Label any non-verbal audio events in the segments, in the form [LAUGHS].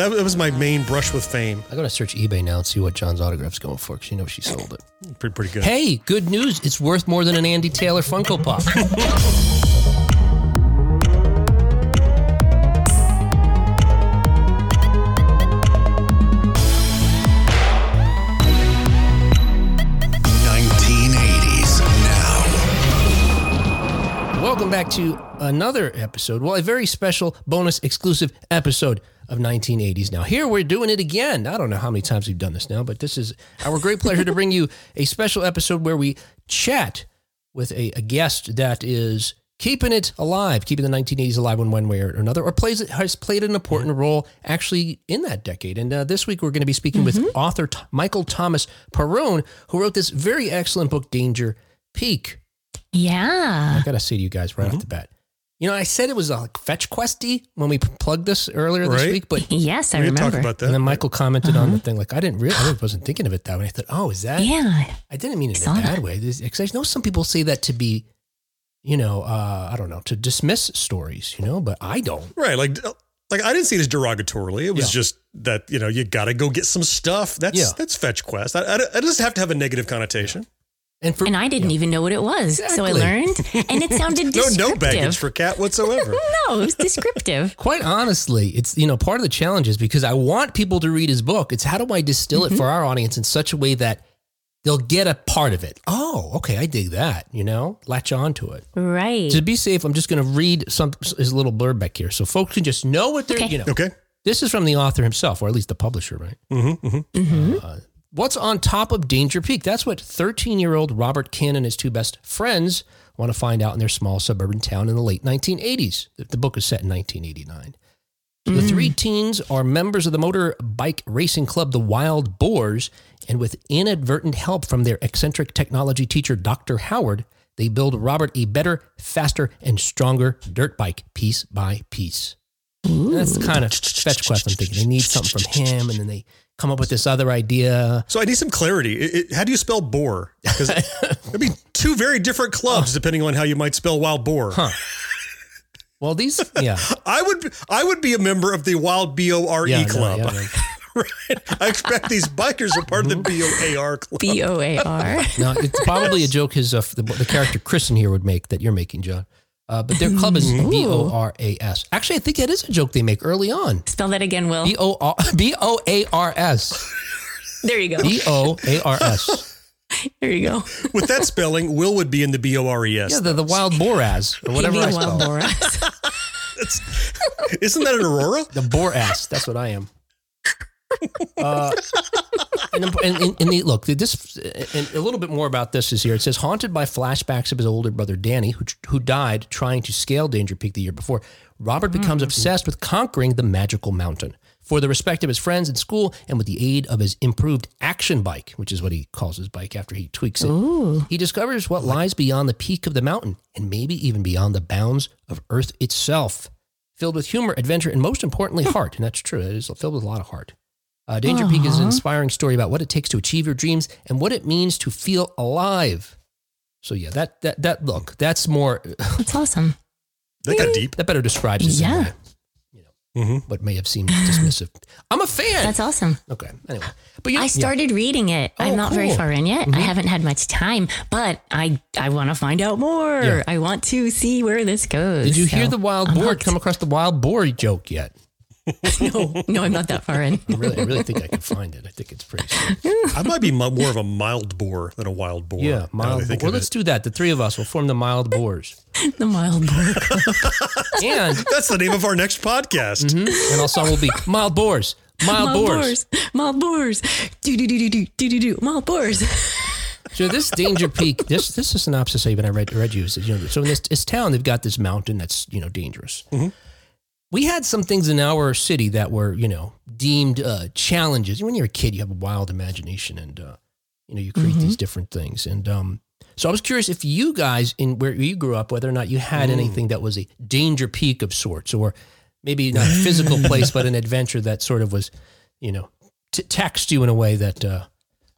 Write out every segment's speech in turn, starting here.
That, that was my main brush with fame. I gotta search eBay now and see what Jon's autograph's going for because you know she sold it. Pretty, pretty good. Hey, good news! It's worth more than an Andy Taylor Funko Pop. Nineteen eighties now. Welcome back to another episode. Well, a very special bonus exclusive episode of 1980s. Now, here we're doing it again. I don't know how many times we've done this now, but this is our great pleasure to bring you a special episode where we chat with a, a guest that is keeping it alive, keeping the 1980s alive in one way or another, or plays has played an important mm-hmm. role actually in that decade. And uh, this week we're going to be speaking with mm-hmm. author T- Michael Thomas Perone, who wrote this very excellent book, Danger Peak. Yeah. I gotta say to you guys right off mm-hmm. the bat. You know, I said it was a like fetch questy when we plugged this earlier this Right. week, but [LAUGHS] Yes, I we did talk about that. and then Michael commented on the thing like I didn't really, I wasn't thinking of it that way. I thought, oh, is that? yeah. I didn't mean it in a bad that. way. Because I know some people say that to be, you know, uh, I don't know, to dismiss stories, you know, but I don't. Right. Like, like I didn't see it as derogatorily. It was Yeah. just that, you know, you got to go get some stuff. That's, Yeah. that's fetch quest. I, I, it doesn't have to have a negative connotation. And for And I didn't even know what it was. So I learned. And it sounded [LAUGHS] No, descriptive. no baggage for Kat whatsoever. [LAUGHS] no, it was descriptive. [LAUGHS] quite honestly, it's you know part of the challenge is because I want people to read his book. It's how do I distill Mm-hmm. it for our audience in such a way that they'll get a part of it. Oh, okay, I dig that. You know, latch on to it. right. To be safe, I'm just going to read some his little blurb back here, so folks can just know what they're. Okay. You know, Okay. this is from the author himself, or at least the publisher, right? Mm-hmm, mm-hmm. Uh, what's on top of Danger Peak? That's what 13 year old Robert Kin and his two best friends want to find out in their small suburban town in the late 1980s. The- The book is set in 1989. The mm. three teens are members of the motor bike racing club, the Wild Boars, and with inadvertent help from their eccentric technology teacher, Dr. Howard, they build Robert a better, faster, and stronger dirt bike piece by piece. That's the kind of fetch quest I'm thinking. They need something from him, and then they come up with this other idea. So I need some clarity. It, it- how do you spell boar? Because [LAUGHS] it'd be two very different clubs depending on how you might spell wild boar. Huh. Well, these, yeah. [LAUGHS] I would I would be a member of the Wild B O R yeah E no, club. yeah, [LAUGHS] right. I expect these bikers are part of the B O A R club. B O A R. No, it's probably a joke his uh, the, the character Kristen here would make that you're making, Jon. Uh, but their club is [LAUGHS] B O R A S. Actually, I think that is a joke they make early on. Spell that again, Will. B O R [LAUGHS] B O A R S. [LAUGHS] There you go. B O A R S. There you go. With that spelling, Will would be in the B O R E S. Yeah, the, the wild boras or whatever I mean spell. wild it. boras. Isn't that an Aurora? The boar. That's what I am. Uh, and, and, and, the, look, this and a little bit more about this is here. It says haunted by flashbacks of his older brother Danny, who who died trying to scale Danger Peak the year before. Robert becomes obsessed with conquering the magical mountain for the respect of his friends in school and with the aid of his improved action bike, which is what he calls his bike after he tweaks it. Ooh. He discovers what lies beyond the peak of the mountain and maybe even beyond the bounds of Earth itself. Filled with humor, adventure, and most importantly, heart. And that's true. It is filled with a lot of heart. Uh, Danger Peak is an inspiring story about what it takes to achieve your dreams and what it means to feel alive. So yeah, that that that look, that's more [LAUGHS] That's awesome. That got deep. that better describes it. than Yeah. that, Mm-hmm. What may have seemed dismissive. I'm a fan. That's awesome. okay. Anyway, but you, I started reading it. Oh, I'm not very far in yet. I haven't had much time, but I I want to find out more. Yeah. I want to see where this goes. Did you hear the wild I'm boar? hooked. Come across the wild boar joke yet? [LAUGHS] no, no, I'm not that far in. I really, I really think I can find it. I think it's pretty. Simple. [LAUGHS] I might be more of a mild boar than a wild boar. Yeah, now that I mild. Boar. think Well, let's it. do that. The three of us will form the mild boars, [LAUGHS] the mild boar. and That's the name of our next podcast. Mm-hmm. and our song will be mild boars. Mild, Mild boars. boars. Mild boars. Do do do do do do do do. Mild boars. So this Danger Peak, this this is synopsis I even I read read you. Is, you know, so in this, this town, they've got this mountain that's you know dangerous. Mm-hmm. We had some things in our city that were you know deemed uh, challenges. When you're a kid, you have a wild imagination, and uh, you know you create these different things. And um, so I was curious if you guys in where you grew up, whether or not you had anything that was a Danger Peak of sorts, or maybe not a physical place, but an [LAUGHS] adventure that sort of was, you know, t- taxed you in a way that. Uh,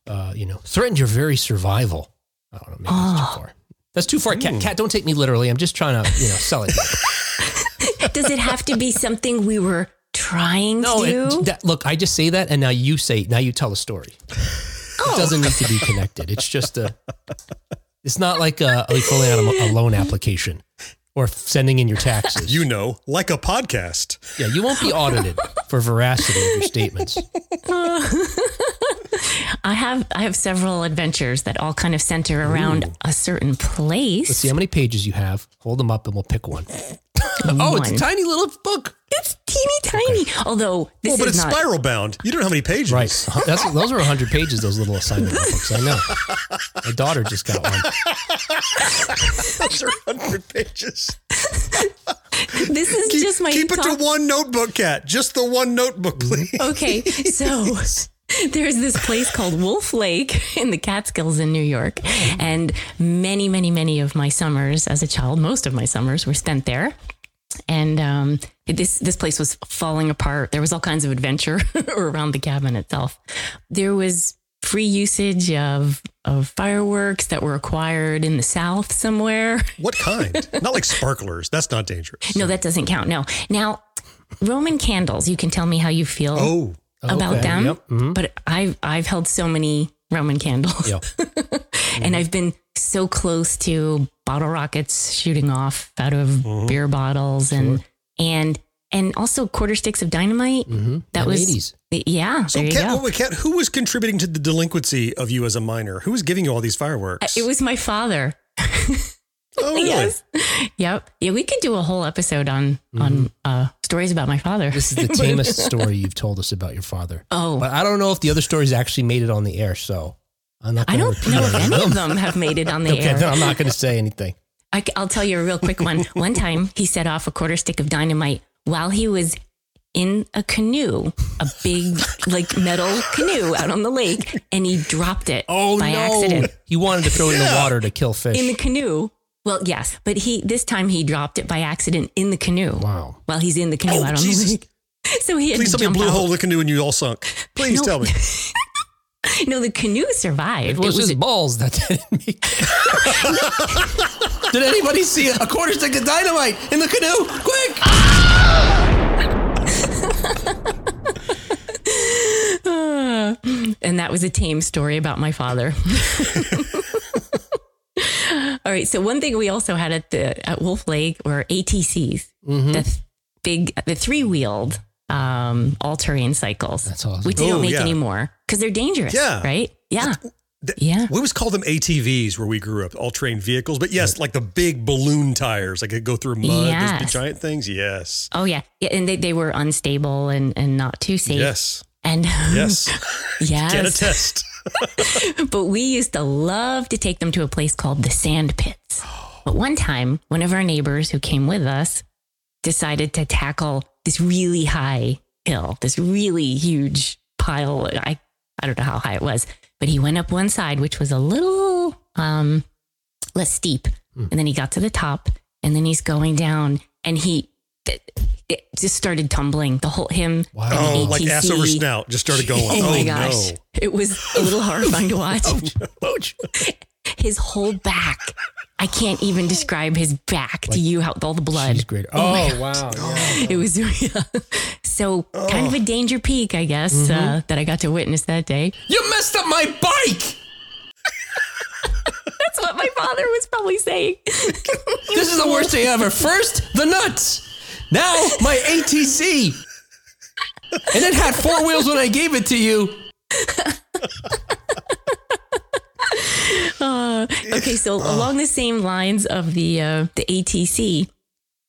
uh, you know, threatened your very survival. I don't know, maybe that's too far. That's too far. Kat, Kat, don't take me literally. I'm just trying to, you know, sell it. [LAUGHS] Does it have to be [LAUGHS] something we were trying No, to do. it, that, look, I just say that, and now you say, now you tell a story. Oh. It doesn't need to be connected. It's just a. It's not like a, like filling out a, a loan application or sending in your taxes. You know, like a podcast. yeah, you won't be audited for veracity of your statements. [LAUGHS] [LAUGHS] I have I have several adventures that all kind of center around a certain place. Let's see how many pages you have. Hold them up, and we'll pick one. [LAUGHS] oh, it's a tiny little book. It's teeny tiny. Although this Well, but is it's not spiral bound. You don't know how many pages. Right. That's those are 100 pages. Those little assignment books. I know. [LAUGHS] My daughter just got one. Those are 100 pages. this is Keep, just my keep it top- to one notebook, Kat. Just the one notebook, please. Okay, so [LAUGHS] there's this place called Wolf Lake [LAUGHS] in the Catskills in New York. And many, many, many of my summers as a child, most of my summers were spent there. And um, this this place was falling apart. There was all kinds of adventure [LAUGHS] around the cabin itself. There was free usage of of fireworks that were acquired in the South somewhere. What kind? Not like sparklers. That's not dangerous. No, that doesn't count. No. Now, Roman candles. You can tell me how you feel Oh, about them. yep, mhm. But I've I've held so many Roman candles, Yeah. [LAUGHS] and I've been so close to bottle rockets shooting off out of Mm-hmm. beer bottles, and and and also quarter sticks of dynamite. Mm-hmm. That was 80s. yeah. so there you Kat, go. wait, Kat, who was contributing to the delinquency of you as a minor? Who was giving you all these fireworks? It was my father. [LAUGHS] oh, really? Yes. Yep. Yeah, we could do a whole episode on on uh, stories about my father. Mm-hmm. This is the [LAUGHS] tamest story you've told us about your father. oh, But I don't know if the other stories actually made it on the air. So I'm not I going don't know if any any of [LAUGHS] them have made it on the Okay, air. then I'm not going to say anything. I, will tell you a real quick one. [LAUGHS] One time he set off a quarter stick of dynamite while he was in a canoe, a big like metal canoe out on the lake, and he dropped it Oh, by no. accident He wanted to throw it in the water to kill fish. in the canoe. Well, yes, but he this time he dropped it by accident in the canoe wow. while he's in the canoe Oh, out on Jesus. the lake. [LAUGHS] So he had Please to tell me jump blew a out. hole in the canoe and you all sunk. Please No. tell me. [LAUGHS] No, the canoe survived. It was, his balls that didn't make it. [LAUGHS] Did anybody see a quarter stick of dynamite in the canoe? Quick! and that was a tame story about my father. [LAUGHS] All right. So one thing we also had at the at Wolf Lake were ATCs, Mm-hmm. the th- big, the three wheeled um, all terrain cycles. That's awesome. Which they Oh, don't make yeah. anymore because they're dangerous. Yeah. Right. Yeah. Th- Yeah. We always called them ATVs where we grew up, all terrain vehicles. But yes, like the big balloon tires, like they go through mud, Yes. big giant things. Yes. Oh yeah. Yeah. And they, they were unstable and, and not too safe. Yes. And [LAUGHS] Yes. yes. Get a attest. [LAUGHS] but we used to love to take them to a place called the sand pits. But one time, one of our neighbors who came with us decided to tackle this really high hill, this really huge pile. I, I don't know how high it was, but he went up one side, which was a little um, less steep. And then he got to the top and then he's going down and he it, just started tumbling. The whole him. Wow. Oh, like ass over snout just started going. Oh, [LAUGHS] Oh, my gosh. no. It was a little horrifying to [LAUGHS] watch. Ouch. His whole back. I can't even describe his back to you, how all the blood. Great. Oh, wow. Yeah. It was yeah. [LAUGHS] so kind of a danger peak, I guess, uh, that I got to witness that day. You messed up my bike. That's what my father was probably saying. This is the worst day ever. First, the nuts. Now, my ATC. And it had four wheels when I gave it to you. [LAUGHS] Uh, okay, so along the same lines of the uh, the ATC,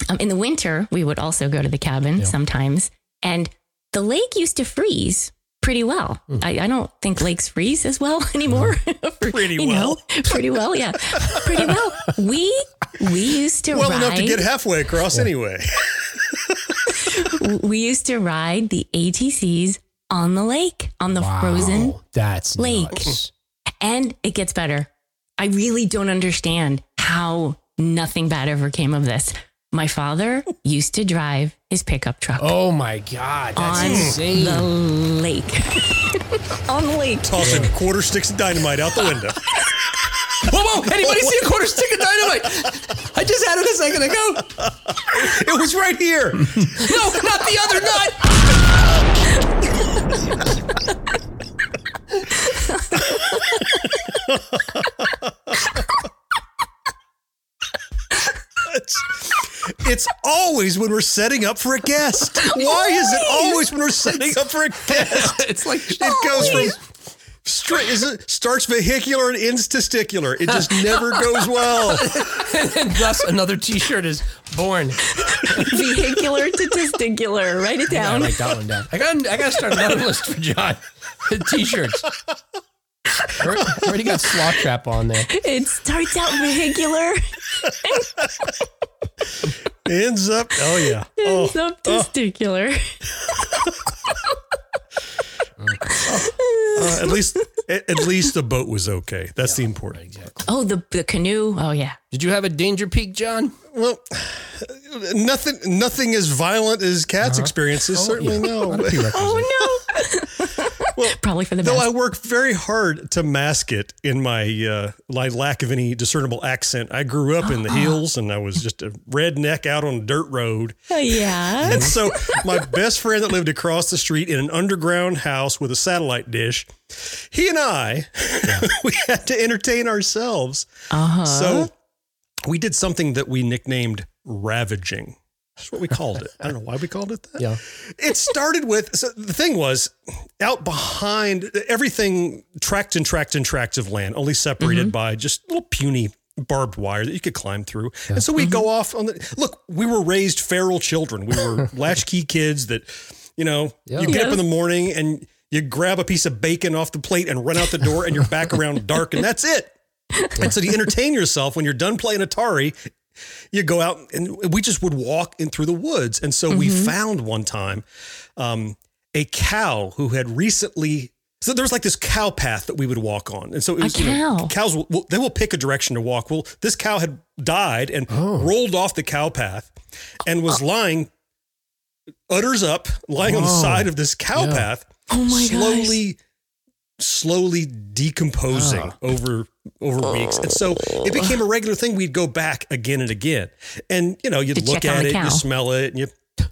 um, in the winter we would also go to the cabin sometimes, and the lake used to freeze pretty well. I, I don't think lakes freeze as well [LAUGHS] anymore. [LAUGHS] For- Pretty you know, pretty well, yeah, pretty well. We we used to Well ride. enough to get halfway across anyway. [LAUGHS] we used to ride the ATCs on the lake on the frozen Wow, That's lake. nuts. And it gets better. I really don't understand how nothing bad ever came of this. My father used to drive his pickup truck Oh my God. That's on insane. the lake. [LAUGHS] on the lake. Tossing quarter sticks of dynamite out the window. [LAUGHS] Whoa, whoa! Anybody see a quarter stick of dynamite? I just had it a second ago. It was right here. No, not the other nut. [LAUGHS] It's, it's always when we're setting up for a guest. Why is it always when we're setting up for a guest? [LAUGHS] It's like It goes from straight. Is it starts vehicular and ends testicular? It just never goes well. [LAUGHS] and thus another T-shirt is born. [LAUGHS] Vehicular to testicular. Write it I down. write that one down. I got. I got to start another list for Jon. T-shirts. Already already got Sloth Trap on there. It starts out vehicular, Ends up. Oh yeah. Oh, ends up testicular. uh, at least at, at least the boat was okay. That's the important. Exactly. Oh, the the canoe. Oh yeah. Did you have a danger peak, Jon? Well, nothing nothing as violent as Kat's experiences. Certainly no. Oh no. [LAUGHS] [LAUGHS] Probably for the Though best. I work very hard to mask it in my uh, my lack of any discernible accent. I grew up in the [GASPS] hills and I was just a redneck out on a dirt road. Oh, yeah. [LAUGHS] And so my best friend that lived across the street in an underground house with a satellite dish, he and I, [LAUGHS] we had to entertain ourselves. Uh-huh. So we did something that we nicknamed ravaging. That's what we called it. I don't know why we called it that. Yeah. It started with so the thing was out behind everything tracked and tracked and tracts of land, only separated mm-hmm. by just little puny barbed wire that you could climb through. And so we'd go mm-hmm. off on the look, we were raised feral children. We were [LAUGHS] latchkey kids that, you know, Yeah. you get up in the morning and you grab a piece of bacon off the plate and run out the door and you're back around dark and that's it. [LAUGHS] And so to entertain yourself when you're done playing Atari, you go out and we just would walk in through the woods. And so we found one time um, a cow who had recently. So there was like this cow path that we would walk on, and so it was you know, cows. Will, will- they will pick a direction to walk. Well, this cow had died and Oh. rolled off the cow path, and was lying, udders up, lying on the side of this cow Yeah. path, Oh my gosh. Slowly, slowly decomposing Ah. over over weeks. And so it became a regular thing. We'd go back again and again. And you know, you'd To look at it, cow. you smell it, and you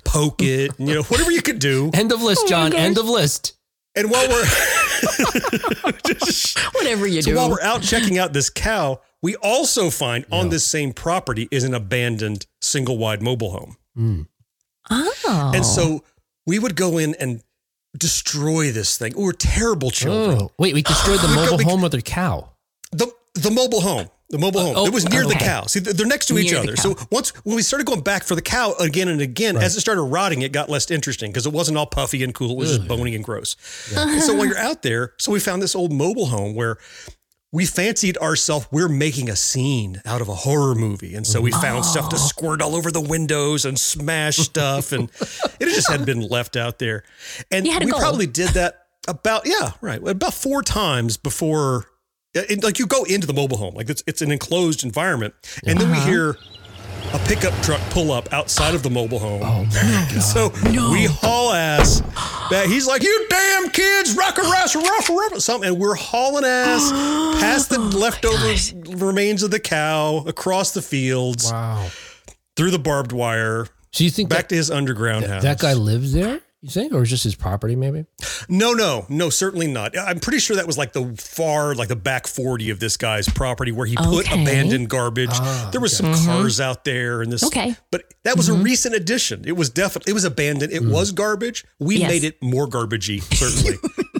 poke it, and you know, whatever you could do. [LAUGHS] End of list, Oh Jon. End of list. And while we're [LAUGHS] [LAUGHS] Whatever you so do. while we're out checking out this cow, we also find on this same property is an abandoned single wide mobile home. oh. And so we would go in and destroy this thing. We were terrible children. Oh, wait, we destroyed the [SIGHS] mobile we- home with their cow. the the mobile home. The mobile uh, home. oh, it was near the cow. See they're next to each Near the other. So once when we started going back for the cow again and again as it started rotting it got less interesting because it wasn't all puffy and cool. It was just bony and gross. And so while you're out there so we found this old mobile home where we fancied ourselves we're making a scene out of a horror movie. And so we found stuff to oh. squirt all over the windows and smash [LAUGHS] stuff. And it just had been left out there. And You had a we probably did that about yeah right about four times before it, like you go into the mobile home like it's it's an enclosed environment. And then we uh-huh. hear a pickup truck pull up outside of the mobile home. Oh my [LAUGHS] god. so we haul ass back. He's like, "You damn kids, rock a rush, ruff, ruff," something, and we're hauling ass [GASPS] past the oh leftover remains of the cow across the fields Wow. through the barbed wire So you think back that, to his underground house. that guy lives there? You think, or just his property? Maybe. No, no, no, certainly not. I'm pretty sure that was like the far, like the back 40 of this guy's property where he put abandoned garbage. Ah, there was some mm-hmm. cars out there and this. Okay. But that was a mm-hmm. recent addition. It was definitely, it was abandoned. It mm. was garbage. We Yes. made it more garbagey, certainly.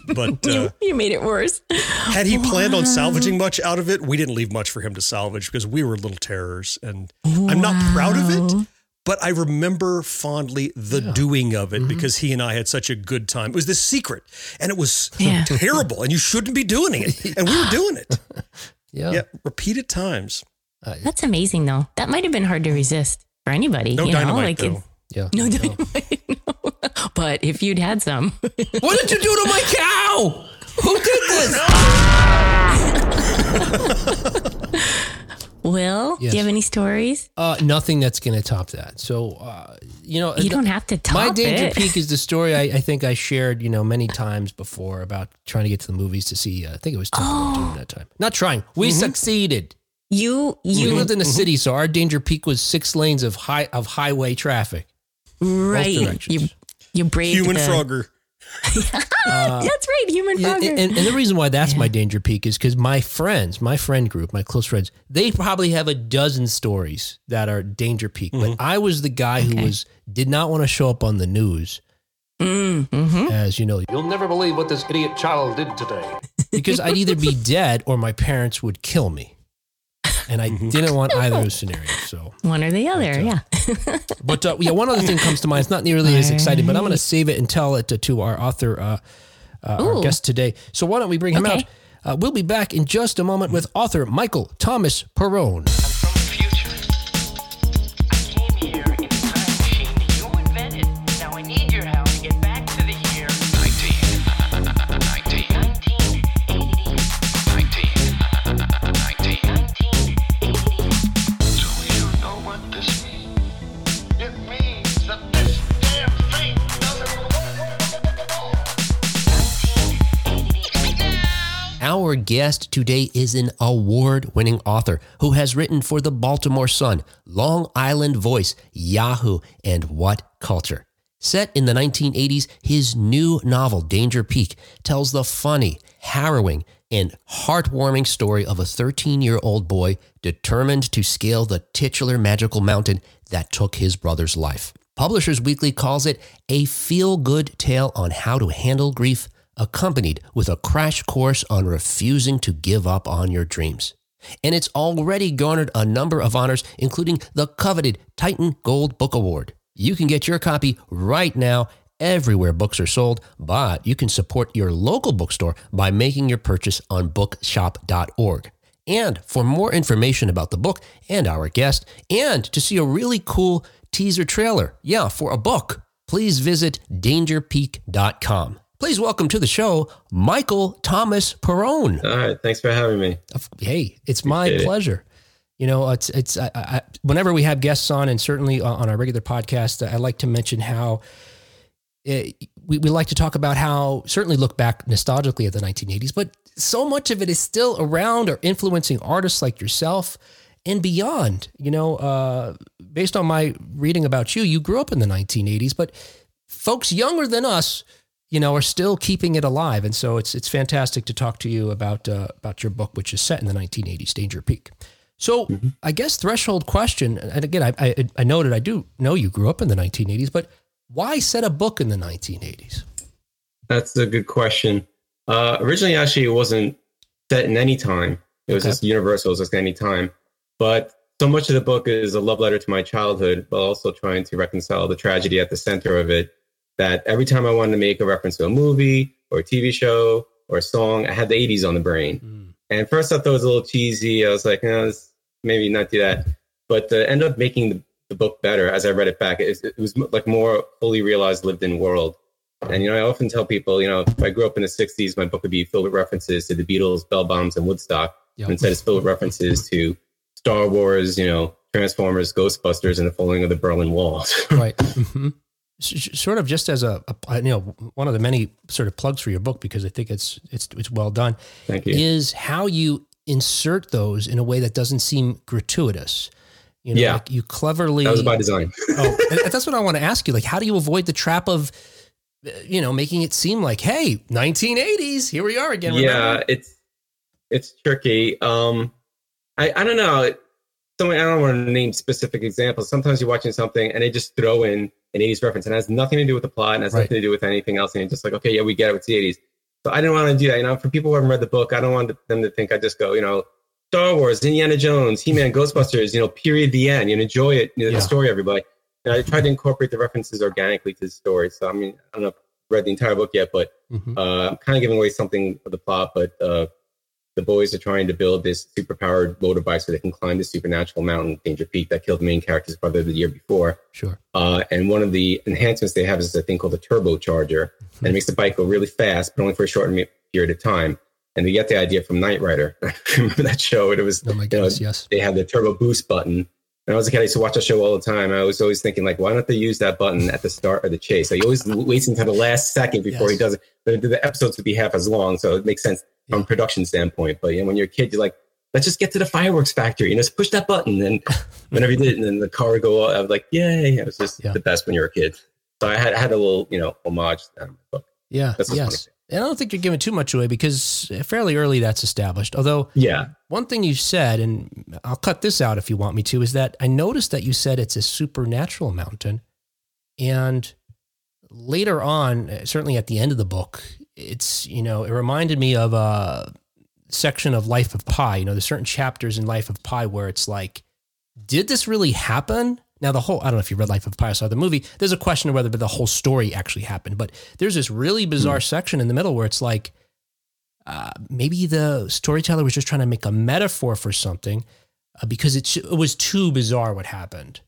[LAUGHS] but uh, you, you made it worse. had he planned on salvaging much out of it, we didn't leave much for him to salvage because we were little terrors. And I'm not proud of it. But I remember fondly the doing of it mm-hmm. because he and I had such a good time. It was this secret and it was Yeah. [LAUGHS] terrible and you shouldn't be doing it. [LAUGHS] And we were doing it. [LAUGHS] Yeah. Yeah, repeated times. Uh, That's amazing, though. That might have been hard to resist for anybody. No you know, dynamite like though. Yeah. No dynamite. no. But if you'd had some, What did you do to my cow? Who did this? Will, do you have any stories? Uh, nothing that's going to top that. So, uh, you know, You don't have to top my danger it. peak is the story I, I [LAUGHS] think I shared, you know, many times before about trying to get to the movies to see. Uh, I think it was Temple of Doom that time. Not trying. We Mm-hmm. succeeded. You We you lived in a city, so our danger peak was six lanes of high of highway traffic. right. You you braved Human the, Frogger. [LAUGHS] That's right, human Yeah, frogger. and, and the reason why that's my danger peak is because my friends, my friend group, my close friends, they probably have a dozen stories that are danger peak. But I was the guy who was did not want to show up on the news Mm, mhm. as you know You'll never believe what this idiot child did today. because I'd either be [LAUGHS] dead or my parents would kill me, and I didn't want either of those scenarios. So, One or the other, yeah. [LAUGHS] but uh, yeah, one other thing comes to mind. It's not nearly as exciting, but I'm going to save it and tell it to, to our author, uh, uh, our guest today. So why don't we bring him Okay. out? Uh, we'll be back in just a moment with author Michael Thomas Perone. Our guest today is an award winning author who has written for the Baltimore Sun, Long Island Voice, Yahoo, and What Culture. Set in the 1980s, his new novel, Danger Peak, tells the funny, harrowing, and heartwarming story of a 13 year old boy determined to scale the titular magical mountain that took his brother's life. Publishers Weekly calls it a feel good tale on how to handle grief, accompanied with a crash course on refusing to give up on your dreams. And it's already garnered a number of honors, including the coveted Titan Gold Book Award. You can get your copy right now everywhere books are sold, but you can support your local bookstore by making your purchase on bookshop.org. And for more information about the book and our guest, and to see a really cool teaser trailer, yeah, for a book, please visit dangerpeak.com. Please welcome to the show Michael Thomas Perone. All right. Thanks for having me. Hey, it's my Appreciate it. pleasure. You know, it's it's I, I, whenever we have guests on, and certainly on our regular podcast, I like to mention how eh, we, we like to talk about how certainly look back nostalgically at the 1980s, but so much of it is still around or influencing artists like yourself and beyond. You know, uh, based on my reading about you, you grew up in the 1980s, but folks younger than us, you know, are still keeping it alive, and so it's it's fantastic to talk to you about uh, about your book, which is set in the 1980s, Danger Peak. So I guess threshold question, and again, I, I I noted I do know you grew up in the 1980s, but why set a book in the 1980s? That's a good question. Uh, originally, actually, it wasn't set in any time. It was Okay. just universal. It was just any time. But so much of the book is a love letter to my childhood, but also trying to reconcile the tragedy at the center of it. That every time I wanted to make a reference to a movie or a TV show or a song, I had the 80s on the brain. And first I thought it was a little cheesy. I was like, no, this, maybe not do that. But uh, ended up making the, the book better as I read it back. It, it was like more fully realized, lived in world. And, you know, I often tell people, you know, if I grew up in the 60s, my book would be filled with references to the Beatles, Bell Bottoms, and Woodstock. Yep. And instead, it's filled with references to Star Wars, you know, Transformers, Ghostbusters, and the falling of the Berlin Wall. [LAUGHS] right. hmm Sort of just as a, a, you know, one of the many sort of plugs for your book because I think it's it's it's well done. Thank you. Is how you insert those in a way that doesn't seem gratuitous. You know, Yeah. like you cleverly. That was by design. [LAUGHS] oh, that's what I want to ask you. Like, how do you avoid the trap of, uh, you know, making it seem like, hey, 1980s, here we are again. yeah remember? it's it's tricky um i i don't know Someone, I don't want to name specific examples. Sometimes you're watching something and they just throw in an 80s reference and has nothing to do with the plot and has Right. nothing to do with anything else. And just like, okay, yeah, we get it. It's the 80s. So I didn't want to do that. You know, for people who haven't read the book, I don't want them to think I just go, you know, Star Wars, Indiana Jones, He-Man, [LAUGHS] Ghostbusters, you know, period, the end. You know, enjoy it, you know, Yeah. the story, everybody. And I tried to incorporate the references organically to the story. So, I mean, I don't know read the entire book yet, but Mhm. uh, I'm kind of giving away something of the plot, but uh, the boys are trying to build this superpowered motorbike so they can climb the supernatural mountain, Danger Peak, that killed the main character's brother the year before. Sure. Uh, and one of the enhancements they have is a thing called a turbocharger, and it makes the bike go really fast, but only for a short period of time. and they get the idea from Knight Rider. [LAUGHS] Remember that show? It was Oh my you know, yes. they had the turbo boost button. And I was a kid, I used to watch that show all the time. I was always thinking, like, why don't they use that button at the start of the chase? So he always waits until the last second before he does it. But the episodes would be half as long, so it makes sense from production standpoint. But you know, when you're a kid, you're like, let's just get to the fireworks factory and just push that button. And [LAUGHS] whenever you did it, and then the car would go, I was like, yay! It was just Yeah. the best when you're a kid. So I had, I had a little, you know, homage to that in my book. Yeah. That's yes. And I don't think you're giving too much away because fairly early that's established. Although Yeah, one thing you said, and I'll cut this out if you want me to, is that I noticed that you said it's a supernatural mountain. And later on, certainly at the end of the book, it's, you know, it reminded me of a section of Life of Pi. You know, there's certain chapters in Life of Pi where it's like, did this really happen? Now, the whole, I don't know if you read Life of Pi or saw the movie, there's a question of whether the whole story actually happened. But there's this really bizarre section in the middle where it's like, uh, maybe the storyteller was just trying to make a metaphor for something uh, because it, sh- it was too bizarre what happened.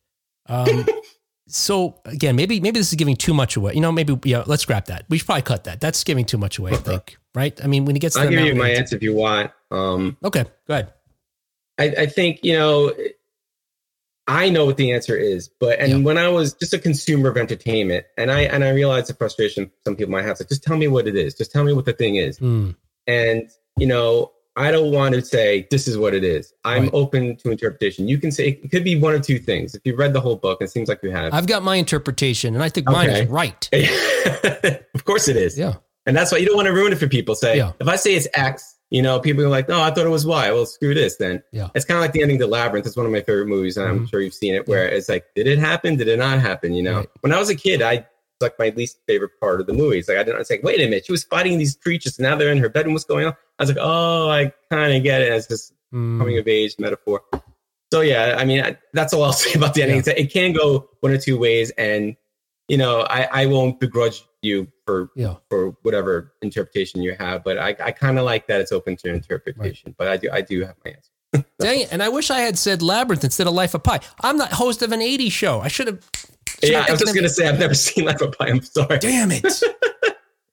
Um, [LAUGHS] so again, maybe maybe this is giving too much away. You know, maybe yeah, let's scrap that. We should probably cut that. That's giving too much away. I think, right? I mean, when he gets to I'll the give you my answer if you want. Um, Okay, go ahead. I, I think you know I know what the answer is, but and Yeah. when I was just a consumer of entertainment, and I and I realize the frustration some people might have, like just tell me what it is, just tell me what the thing is, Hmm. and you know I don't want to say this is what it is. I'm Right. open to interpretation. You can say it could be one of two things. If you've read the whole book, it seems like you have. I've got my interpretation, and I think mine is right. [LAUGHS] of course it is. Yeah, And that's why you don't want to ruin it for people. Say, Yeah. if I say it's X, you know, people are like, no, I thought it was Y. Well, screw this then. Yeah. It's kind of like the ending to Labyrinth. It's one of my favorite movies. And I'm Mhm. sure you've seen it where it's like, did it happen? Did it not happen? You know, Right. when I was a kid, I, like my least favorite part of the movie. It's like, I didn't, it's like, wait a minute. She was fighting these creatures and now they're in her bedroom. What's going on? I was like, oh, I kind of get it as this Hmm. coming of age metaphor. So yeah, I mean, I, that's all I'll [LAUGHS] say about the ending. Yeah. It can go one or two ways, and you know, I, I won't begrudge you for yeah. for whatever interpretation you have, but I, I kind of like that it's open to interpretation. But I do I do have my answer. [LAUGHS] Dang it! And I wish I had said Labyrinth instead of Life of Pi. I'm not host of an '80s show. I should have. Yeah, I was just gonna say I've never [LAUGHS] seen Life of Pi. I'm sorry. Damn it!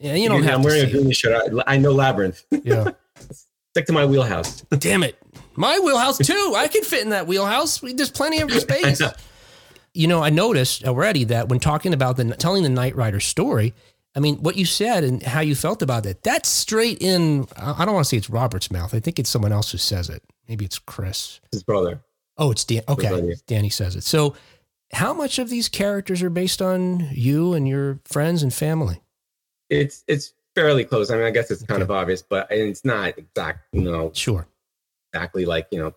Yeah, you don't have I'm to wearing a see it. Goonies shirt. I, I know Labyrinth. Yeah. [LAUGHS] Stick to my wheelhouse. Damn it. My wheelhouse too. I can fit in that wheelhouse. We- There's plenty of [LAUGHS] space. know. You know, I noticed already that when talking about the telling the Knight Rider story, I mean, what you said and how you felt about it, that's straight in. I I don't want to say it's Robert's mouth. I think it's someone else who says it. Maybe it's Chris. His brother. Oh, it's Dan. Okay, Danny. Danny says it. So, how much of these characters are based on you and your friends and family? It's it's fairly close. I mean, I guess it's kind of obvious, but it's not exact. You know, Sure. exactly like you know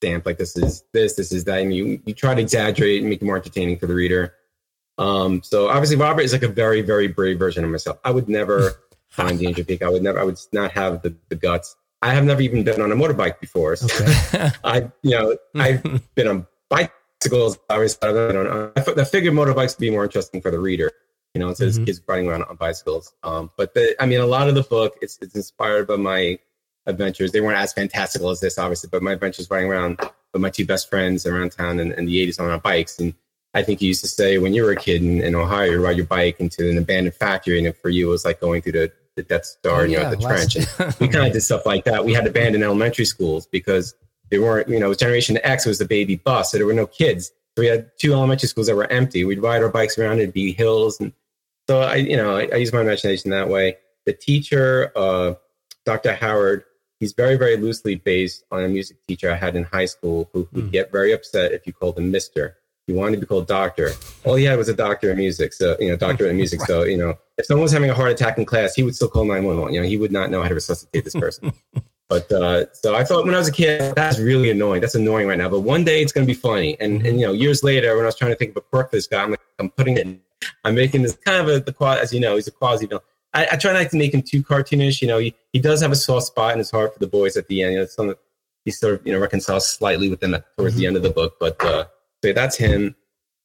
stamp like this is this this is that and you you try to exaggerate and make it more entertaining for the reader um so obviously robert is like a very very brave version of myself i would never [LAUGHS] find danger peak i would never i would not have the, the guts i have never even been on a motorbike before so Okay. [LAUGHS] i you know i've [LAUGHS] been on bicycles obviously i've been on I figured motorbikes would be more interesting for the reader you know instead Mhm. of kids riding around on bicycles um but the i mean a lot of the book it's it's inspired by my adventures. They weren't as fantastical as this, obviously, but my adventures riding around with my two best friends around town in, in the 80s on our bikes. And I think you used to say when you were a kid in, in Ohio, you ride your bike into an abandoned factory. And for you, it was like going through the, the Death Star and you're at the last- trench. And [LAUGHS] we kind of did stuff like that. We had abandoned elementary schools because they weren't, you know, Generation X was the baby bust. So there were no kids. So we had two elementary schools that were empty. We'd ride our bikes around, it'd be hills. And so I, you know, I, I use my imagination that way. The teacher, uh, Dr. Howard, he's very, very loosely based on a music teacher I had in high school who would Hmm. get very upset if you called him Mister. He wanted to be called Doctor. All he had was a doctor in music. So, you know, doctor in music. [LAUGHS] So, you know, if someone was having a heart attack in class, he would still call 911. You know, he would not know how to resuscitate this person. [LAUGHS] but uh, so I thought when I was a kid, that's really annoying. That's annoying right now. But one day it's going to be funny. And, and, you know, years later, when I was trying to think of a quirk for this guy, I'm like, I'm putting it, I'm making this kind of a, the quasi, as you know, he's a quasi villain. I, I try not to make him too cartoonish. You know, he, he does have a soft spot in his heart for the boys at the end. You know, something he sort of, you know, reconciles slightly with them towards the end of the book. But uh, so that's him.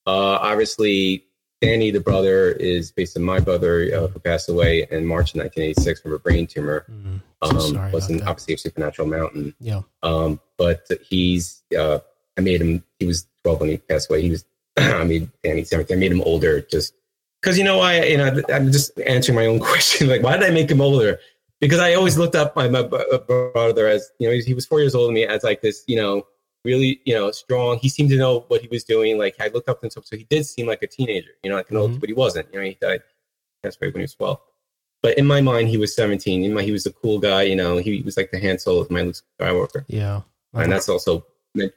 Uh, obviously, Danny, the brother, is based on my brother uh, who passed away in March of 1986 from a brain tumor. Mm, so Um, sorry was that. obviously a supernatural mountain. Yeah. Um, but he's, uh, I made him, he was 12 when he passed away. He was, [CLEARS THROAT] I made Danny 17. I made him older just because, you know, I, you know, I'm just answering my own [LAUGHS] question. Like, why did I make him older? because I always looked up my, my brother as you know he was four years older than me as like this you know really you know strong. He seemed to know what he was doing. Like I looked up to him, so he did seem like a teenager, you know, like an old, Mhm. but he wasn't. You know, he died. That's right when he was twelve. But in my mind, he was seventeen. In my, he was the cool guy. You know, he was like the Han Solo of my Luke Skywalker, Yeah. and that's also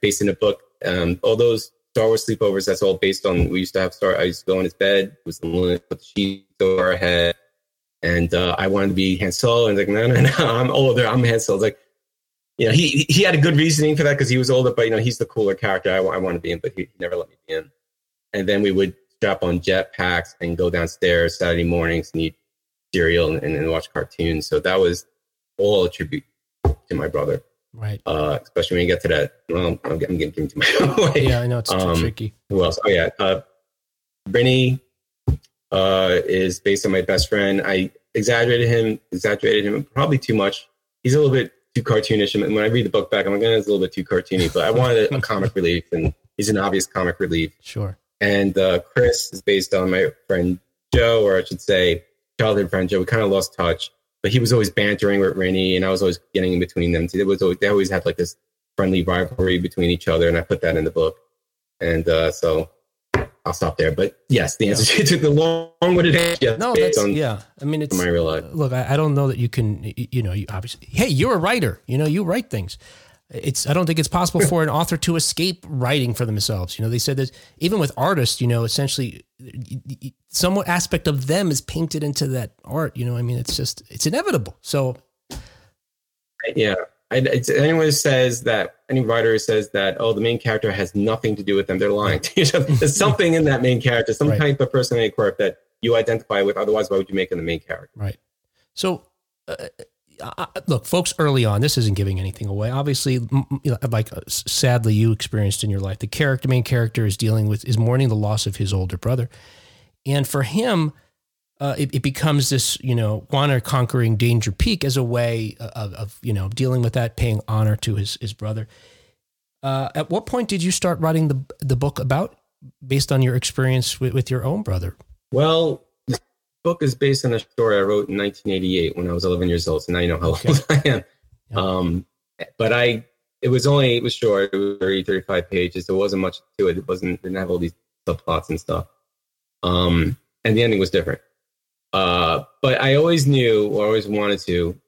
based in a book. Um, all those Star Wars sleepovers, that's all based on. We used to have Star. I used to go in his bed, was the moon, put the sheets over our head, and uh, I wanted to be Han Solo. And like, no, no, no, [LAUGHS] I'm older. I'm Han Solo. It's like, you know, he he had a good reasoning for that because he was older, but you know, he's the cooler character I, I want to be in, but he, never let me be in. And then we would strap on jet packs and go downstairs Saturday mornings and eat cereal and, and watch cartoons. So that was all a tribute to my brother, Right. uh, especially when you get to that. Well, I'm getting, I'm getting too much [LAUGHS] away. Yeah, I know it's Um, tricky. Who else? Oh yeah, uh, Rennie uh, is based on my best friend. I exaggerated him, exaggerated him probably too much. He's a little bit too cartoonish. And when I read the book back, I'm like, eh, it's a little bit too cartoony. But I wanted a, a [LAUGHS] comic relief, and he's an obvious comic relief. Sure. And uh, Chris is based on my friend Joe, or I should say, childhood friend Joe. We kind of lost touch, but he was always bantering with Rennie, and I was always getting in between them. It was always, they always had like this friendly rivalry between each other, and I put that in the book. And uh, so I'll stop there. But yes, the answer [LAUGHS] to the long-winded answer. Yes, No, that's on yeah. I mean, it's my real life. look. I, I don't know that you can. You know, you obviously. Hey, you're a writer. You know, you write things. It's. I don't think it's possible for an author to escape writing for themselves. You know, they said that even with artists, you know, essentially, some aspect of them is painted into that art. You know, I mean, it's just it's inevitable. So Yeah. I, it's, anyone who says that, any writer who says that, oh, the main character has nothing to do with them, they're lying to each other. There's something in that main character, some Right. type of personality quirk that you identify with. Otherwise, why would you make him the main character? Right. So, uh, uh, look, folks, early on, this isn't giving anything away. Obviously, like uh, sadly you experienced in your life, the character, main character, is dealing with is mourning the loss of his older brother, and for him, uh, it, it becomes this, you know, honor conquering danger peak as a way of, of you know dealing with that, paying honor to his his brother. Uh, at what point did you start writing the the book about based on your experience with, with your own brother? Well, book is based on a story I wrote in 1988 when I was 11 years old. So now you know how old [LAUGHS] I am. Yeah. Um, but I, it was only, it was short. It was 30, 35 pages. There wasn't much to it. It wasn't, didn't have all these subplots and stuff. Um, and the ending was different. Uh, but I always knew or always wanted to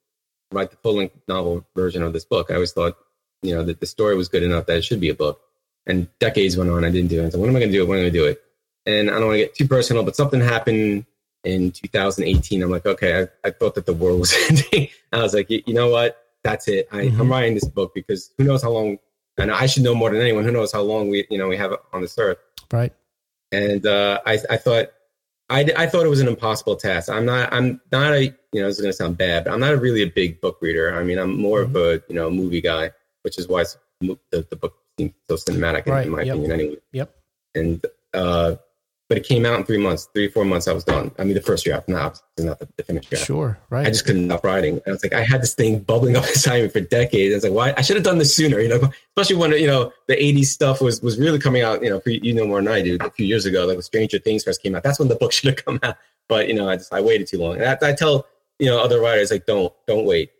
write the full length novel version of this book. I always thought, you know, that the story was good enough that it should be a book. And decades went on. I didn't do it. I said, when am I going to do it? When am I going to do it? And I don't want to get too personal, but something happened in 2018. I'm like, okay, I, I thought that the world was [LAUGHS] ending. I was like, you, know what? That's it. I, Mhm. I'm writing this book because who knows how long, and I should know more than anyone. Who knows how long we, you know, we have on this earth. Right. And uh, I, I thought, I, I thought it was an impossible task. I'm not, I'm not a, you know, this is going to sound bad, but I'm not really a big book reader. I mean, I'm more of a, you know, movie guy, which is why it's, the, the book seems so cinematic in- Right, in my yep. opinion, anyway. Yep. And, uh, but it came out in three months, three, four months, I was done. I mean, the first draft, not, not the, finished draft. Sure. Right. I just couldn't stop writing. I was like, I had this thing bubbling [LAUGHS] up inside me for decades. I was like, why? I should have done this sooner, you know, especially when, you know, the 80s stuff was, was really coming out, you know, pre, you know more than I do, a few years ago, like when Stranger Things first came out. That's when the book [LAUGHS] should have come out. But, you know, I just, I waited too long. And I, I tell, you know, other writers, like, don't, don't wait.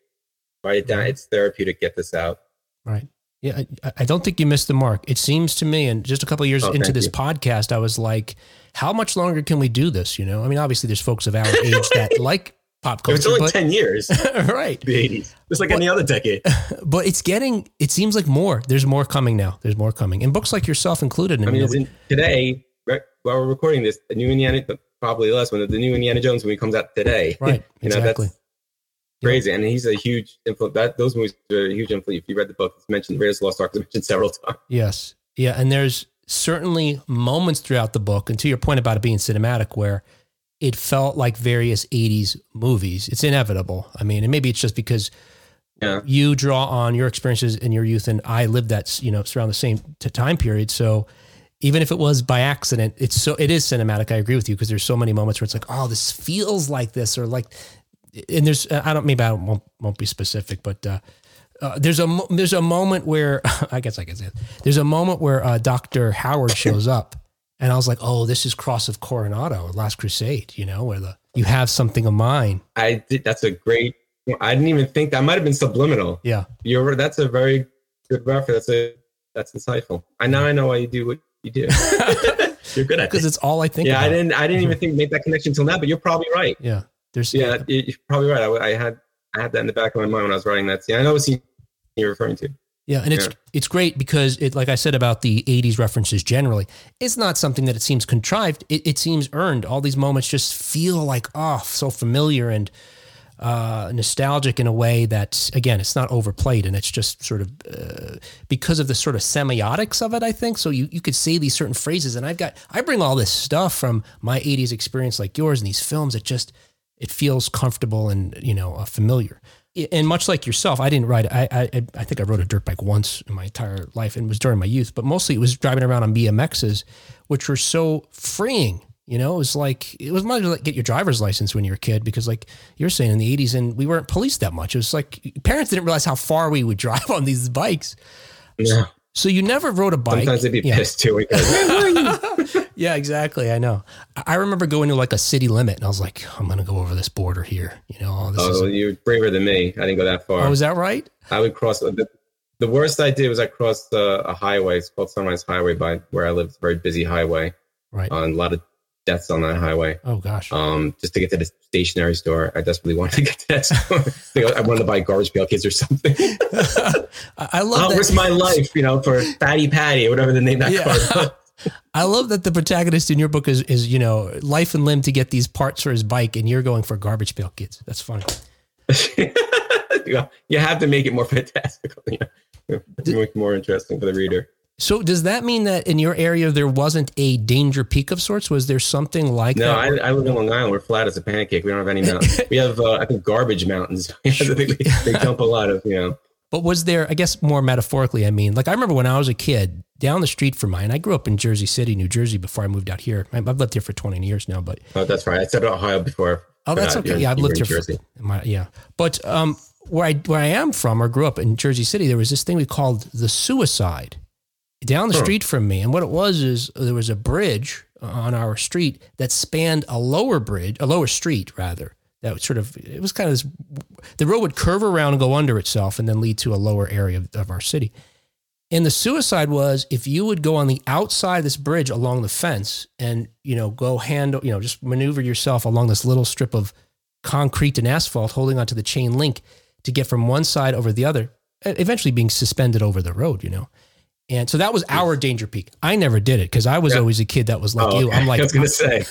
Write it down. It's therapeutic. Get this out. Right. Yeah, I, I don't think you missed the mark. It seems to me, and just a couple of years Oh, into this you. podcast, I was like, "How much longer can we do this?" You know, I mean, obviously, there's folks of our [LAUGHS] age that like pop culture, only but 10 years, [LAUGHS] right. the 80s. It's like any other decade. [LAUGHS] But it's getting. It seems like more. There's more coming now. There's more coming, and books like yourself included. I mean, you it's know, in, today, right, while we're recording this, the new Indiana, probably the less when the new Indiana Jones movie comes out today. right. you know, exactly. that's crazy. And he's a huge influence. That those movies are a huge influence. If you read the book, it's mentioned Raiders Lost Ark [LAUGHS] mentioned several times. Yes. Yeah. And there's certainly moments throughout the book, and to your point about it being cinematic, where it felt like various 80s movies. It's inevitable. I mean, and maybe it's just because Yeah. you draw on your experiences in your youth, and I lived that, you know, it's around the same time period. So even if it was by accident, it's so, it is cinematic. I agree with you because there's so many moments where it's like, oh, this feels like this, or like, and there's, I don't, maybe I won't, won't be specific, but, uh, uh, there's a there's a moment where [LAUGHS] I guess I can say it. There's a moment where uh, Doctor Howard shows up, and I was like, "Oh, this is Cross of Coronado or Last Crusade," you know, where the you have something of mine. I did, that's a great I didn't even think that might have been subliminal. Yeah. You're that's a very good reference. That's a that's insightful. I now I know why you do what you do. [LAUGHS] you're good at [LAUGHS] Because it. it's all I think Yeah, about. I didn't I didn't even think make that connection until now. But you're probably right. Yeah. There's Yeah, you- you're probably right. I, I had I had that in the back of my mind when I was writing that. scene. I know what scene you're referring to. Yeah, and it's Yeah. it's great because it, like I said about the '80s references generally, it's not something that it seems contrived. It, it seems earned. All these moments just feel like oh, so familiar and uh, nostalgic in a way that again, it's not overplayed and it's just sort of uh, because of the sort of semiotics of it. I think so. You you could say these certain phrases, and I've got I bring all this stuff from my '80s experience, like yours, and these films. that just it feels comfortable and you know uh, familiar. And much like yourself, I didn't ride. I, I I think I rode a dirt bike once in my entire life, and it was during my youth. But mostly, it was driving around on BMXs, which were so freeing. You know, it was like it was much like get your driver's license when you're a kid because, like you're saying, in the '80s, and we weren't policed that much. It was like parents didn't realize how far we would [LAUGHS] drive on these bikes. Yeah. So you never rode a bike. Sometimes they'd be Yeah. pissed too. Because, [LAUGHS] Yeah, exactly. I know. I remember going to like a city limit, and I was like, I'm gonna go over this border here. You know, all this oh, is. you're braver than me. I didn't go that far. Oh, is that right? I would cross the, the worst I did was I crossed uh, a highway. It's called Sunrise Highway by where I live. It's a very busy highway. Right. On a lot of deaths on that highway. Oh gosh. Um, just to get to the stationery store. I desperately wanted to get to that store. [LAUGHS] I wanted to buy garbage pail kids or something. [LAUGHS] I I love I'll that. risk my life, you know, for Fatty Patty or whatever the name that Yeah. car. [LAUGHS] I love that the protagonist in your book is, is you know life and limb to get these parts for his bike, and you're going for garbage pail kids. That's funny. [LAUGHS] you, have to make it more fantastical. You know, make it more interesting for the reader. So does that mean that in your area there wasn't a danger peak of sorts? Was there something like No, that? I, I live in Long Island. We're flat as a pancake. We don't have any mountains. [LAUGHS] we have, uh, I think, garbage mountains. [LAUGHS] They, they dump a lot of, you know. But was there, I guess more metaphorically, I mean, like I remember when I was a kid down the street from mine, I grew up in Jersey City, New Jersey before I moved out here. I've lived here for 20 years now, but Oh, that's right. I said Ohio before. oh, that's okay. Yeah, I've lived here Jersey. for, my, yeah. But um, where I, where I am from or grew up in Jersey City, there was this thing we called the suicide down the Huh. street from me. And what it was is there was a bridge on our street that spanned a lower bridge, a lower street rather. That was sort of it was kind of this. The road would curve around and go under itself, and then lead to a lower area of, of our city. And the suicide was if you would go on the outside of this bridge along the fence and you know go handle you know just maneuver yourself along this little strip of concrete and asphalt holding onto the chain link to get from one side over the other, eventually being suspended over the road. You know. And so that was our danger peak. I never did it because I was Yeah. always a kid that was like Oh, you. okay. I'm [LAUGHS] like, I was going to say,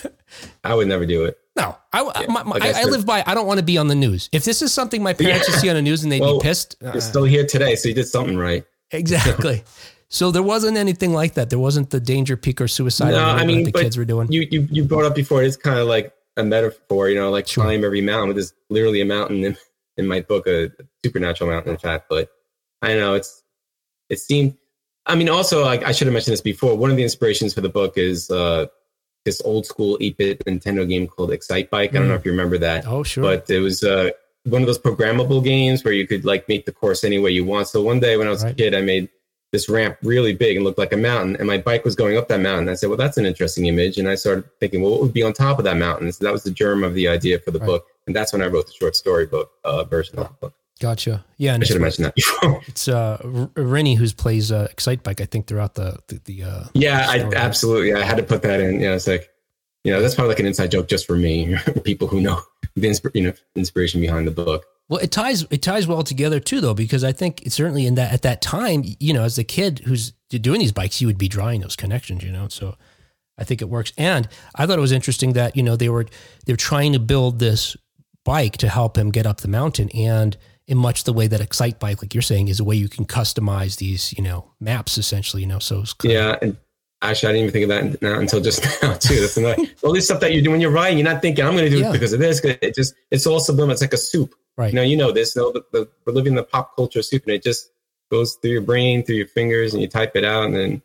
I would never do it. no, I, my, my, like I I, I live by. I don't want to be on the news. If this is something my [LAUGHS] parents would see on the news and they'd Well, be pissed, uh, You're still here today, so you did something right. Exactly. [LAUGHS] so there wasn't anything like that. There wasn't the danger peak or suicide No, I mean, the kids were doing. You, you, you brought up before, it's kind of like a metaphor, you know, like Sure. climb every mountain. But there's literally a mountain in, in my book, a supernatural mountain, in fact. But I know it's, it seemed, I mean, also, like I should have mentioned this before. One of the inspirations for the book is uh, this old school 8 bit Nintendo game called Excitebike. I don't know if you remember that. oh, sure. but it was uh, one of those programmable games where you could like make the course any way you want. So one day when I was Right. a kid, I made this ramp really big and looked like a mountain, and my bike was going up that mountain. I said, "Well, that's an interesting image," and I started thinking, "Well, what would be on top of that mountain?" So that was the germ of the idea for the Right. book, and that's when I wrote the short story book uh, version of the book. gotcha. Yeah, and I should have it's, mentioned that before. [LAUGHS] it's uh, Rennie who plays uh, Excitebike. I think throughout the the, the uh, yeah, I absolutely. I had to put that in. Yeah, it's like, you know, that's probably like an inside joke just for me, [LAUGHS] people who know the insp- you know inspiration behind the book. Well, it ties it ties well together too, though, because I think it's certainly in that at that time, you know, as a kid who's doing these bikes, you would be drawing those connections, you know. So I think it works. And I thought it was interesting that you know they were they're trying to build this bike to help him get up the mountain, and in much the way that Excitebike, like you're saying, is a way you can customize these, you know, maps essentially, you know. So it's of- Yeah, and actually, I didn't even think of that now until just [LAUGHS] now too. That's another all this stuff that you do when you're writing. You're not thinking I'm going to do Yeah. it because of this. It just it's all subliminal. It's like a soup. right. You know, you know this. No, the, the, we're living the pop culture soup, and it just goes through your brain, through your fingers, and you type it out, and then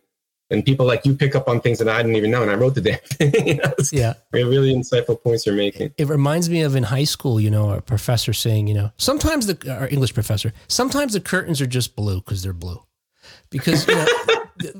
and people like you pick up on things that I didn't even know, and I wrote the damn [LAUGHS] thing. you know, yeah. really insightful points you're making. it reminds me of in high school, you know, a professor saying, you know, sometimes the our English professor, sometimes the curtains are just blue because they're blue. Because you know,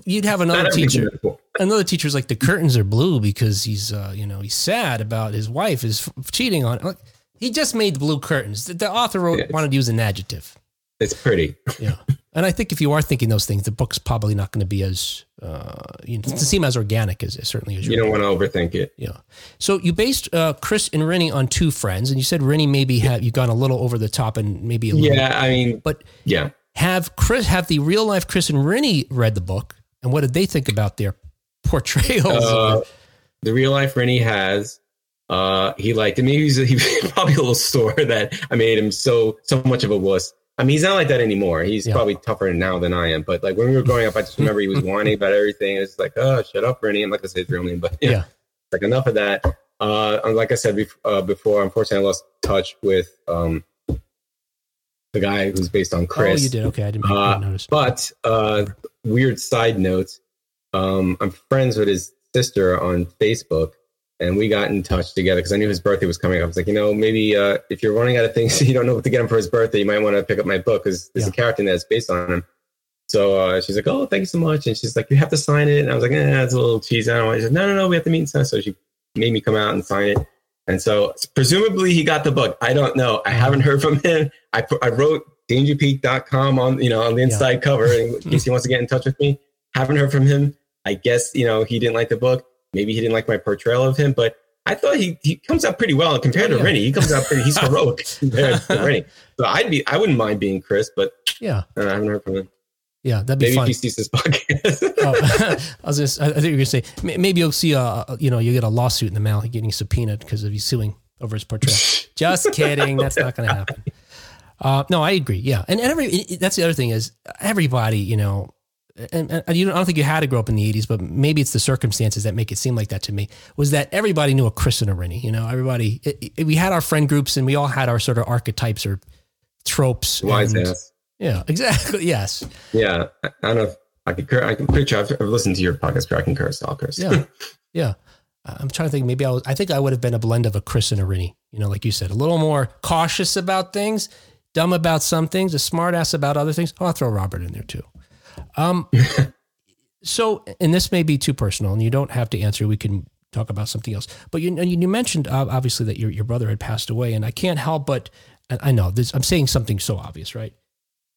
you'd have another teacher, is another teacher's like the curtains are blue because he's, uh, you know, he's sad about his wife is f- cheating on. Like, He just made the blue curtains. The, the author wrote, Yeah. wanted to use an adjective. It's pretty. Yeah. And I think if you are thinking those things, the book's probably not going to be as, uh, you know, to seem as organic as, as certainly as You don't want to overthink it. Yeah. So you based uh, Chris and Rennie on two friends, and you said Rennie maybe have you gone a little over the top and maybe a little. Yeah, I mean, But yeah. Have Chris have the real life Chris and Rennie read the book, and what did they think about their [LAUGHS] portrayals? Uh, of the real life Rennie has. Uh, he liked it. Maybe he's, he's [LAUGHS] probably a little sore that I made him so so much of a wuss. I mean, he's not like that anymore. He's Yeah. probably tougher now than I am. But like when we were growing up, I just [LAUGHS] remember he was whining about everything. It's like, oh, shut up, Rennie. I'm not gonna say his real name, but yeah, Yeah. like enough of that. Uh, like I said bef- uh, before, unfortunately, I lost touch with um the guy who's based on Chris. Oh, you did. Okay, I didn't, Uh, notice. But uh, weird side note, um, I'm friends with his sister on Facebook, and we got in touch together because I knew his birthday was coming up. I was like, you know, maybe uh, if you're running out of things, [LAUGHS] you don't know what to get him for his birthday, you might want to pick up my book because there's Yeah. a character that's based on him. So uh, she's like, oh, thank you so much. And she's like, you have to sign it. And I was like, eh, it's a little cheesy. I don't want. She said, no, no, no, we have to meet and sign. So she made me come out and sign it. And so presumably he got the book. I don't know. I mm-hmm. haven't heard from him. I put, I wrote dangerpeak.com on, you know, on the inside cover in [LAUGHS] case he wants to get in touch with me. Haven't heard from him. I guess, you know, he didn't like the book. Maybe he didn't like my portrayal of him, but I thought he, he comes out pretty well compared Yeah. to Rennie. He comes out pretty, he's [LAUGHS] heroic compared to Rennie. [LAUGHS] So I'd be, I wouldn't mind being Chris, but Yeah, I haven't heard from him. Yeah, that'd be Maybe if fun. he sees this podcast. Oh, [LAUGHS] I [LAUGHS] was just, I think you were gonna say maybe you'll see a you know you get a lawsuit in the mail getting subpoenaed because of you suing over his portrayal. [LAUGHS] just kidding, that's not going to happen. Uh, no, I agree. Yeah, and, and every that's the other thing is everybody you know, and, and you don't, I don't think you had to grow up in the '80s, but maybe it's the circumstances that make it seem like that to me. Was that everybody knew a Chris and a Rennie? You know, everybody it, it- we had our friend groups and we all had our sort of archetypes or tropes. Wise and- ass. Yeah, exactly. Yes. Yeah. I, don't know if I could, cur- I can pretty sure I've, I've listened to your podcast, but I can curse. I'll curse. Yeah. Yeah. I'm trying to think. Maybe I was, I think I would have been a blend of a Chris and a Rennie. You know, like you said, a little more cautious about things, dumb about some things, a smart ass about other things. Oh, I'll throw Robert in there too. Um, [LAUGHS] so, and this may be too personal and you don't have to answer. We can talk about something else, but you, know you mentioned uh, obviously that your, your brother had passed away and I can't help but, I know this, I'm saying something so obvious, right?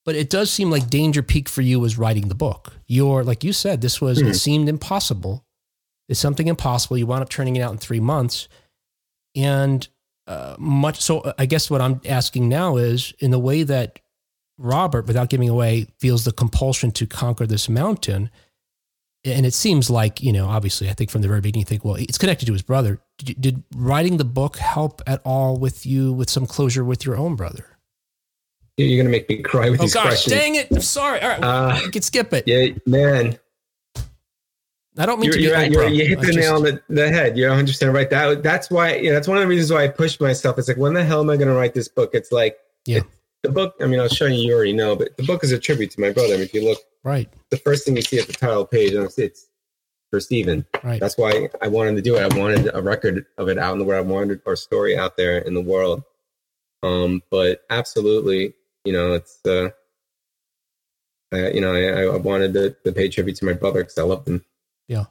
But it does seem like danger peak for you was writing the book. You're, like you said, this was, it seemed impossible it's something impossible. You wound up turning it out in three months, and uh, much. So uh, I guess what I'm asking now is, in the way that Robert, without giving away, feels the compulsion to conquer this mountain, and it seems like you know, obviously, I think from the very beginning, you think, well, it's connected to his brother. Did, did writing the book help at all with you with some closure with your own brother? You're going to make me cry with Oh these gosh, questions. dang it! I'm sorry. All right, Uh, we can skip it. Yeah, man. I don't mean You're, to be you're, you're, you hit the just- nail on the, the head. 100 percent right. That that's why. You know, that's one of the reasons why I pushed myself. It's like, when the hell am I going to write this book? It's like, Yeah. it- the book. I mean, I'll show you. You already know, but the book is a tribute to my brother. I mean, if you look, Right, the first thing you see at the title page, it's for Stephen. right. That's why I wanted to do it. I wanted a record of it out in the world. I wanted our story out there in the world. Um, but absolutely, you know, it's uh, I, you know, I, I wanted to, to pay tribute to my brother because I love him. Yeah.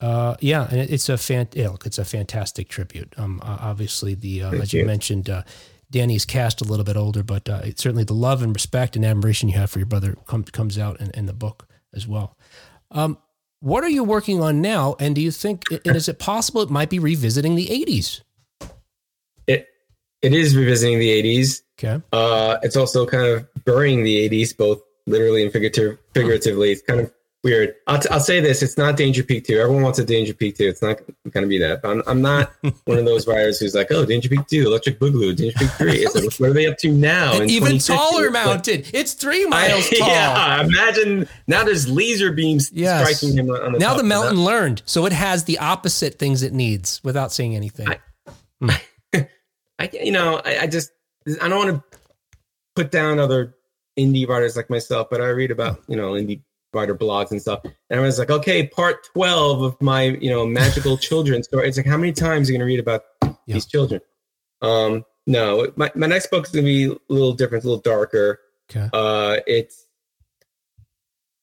Uh, yeah, and it's a fan. look, it's a fantastic tribute. Um, obviously the uh, as you you. mentioned, uh, Danny's cast a little bit older, but uh, it's certainly the love and respect and admiration you have for your brother com- comes out in, in the book as well. Um, what are you working on now? And do you think and is it possible it might be revisiting the '80s? It is revisiting the '80s. Okay, Uh, it's also kind of burying the '80s, both literally and figurative, figuratively. It's kind of weird. I'll, t- I'll say this: it's not Danger Peak Two. Everyone wants a Danger Peak Two. It's not going to be that. I'm, I'm not [LAUGHS] one of those writers who's like, "Oh, Danger Peak Two, Electric Boogaloo, Danger Peak Three. It's like, what are they up to now? even taller like- It's three I- miles [LAUGHS] tall. Yeah, imagine now there's laser beams Yes. striking him on the Now the mountain learned, so it has the opposite things it needs without saying anything. I- I, you know, I, I just I don't want to put down other indie writers like myself, but I read about you know indie writer blogs and stuff, and everyone's like, okay, part twelve of my you know magical [LAUGHS] children story. It's like, how many times are you going to read about these children? Um, no, my my next book is going to be a little different, a little darker. Okay. Uh, it's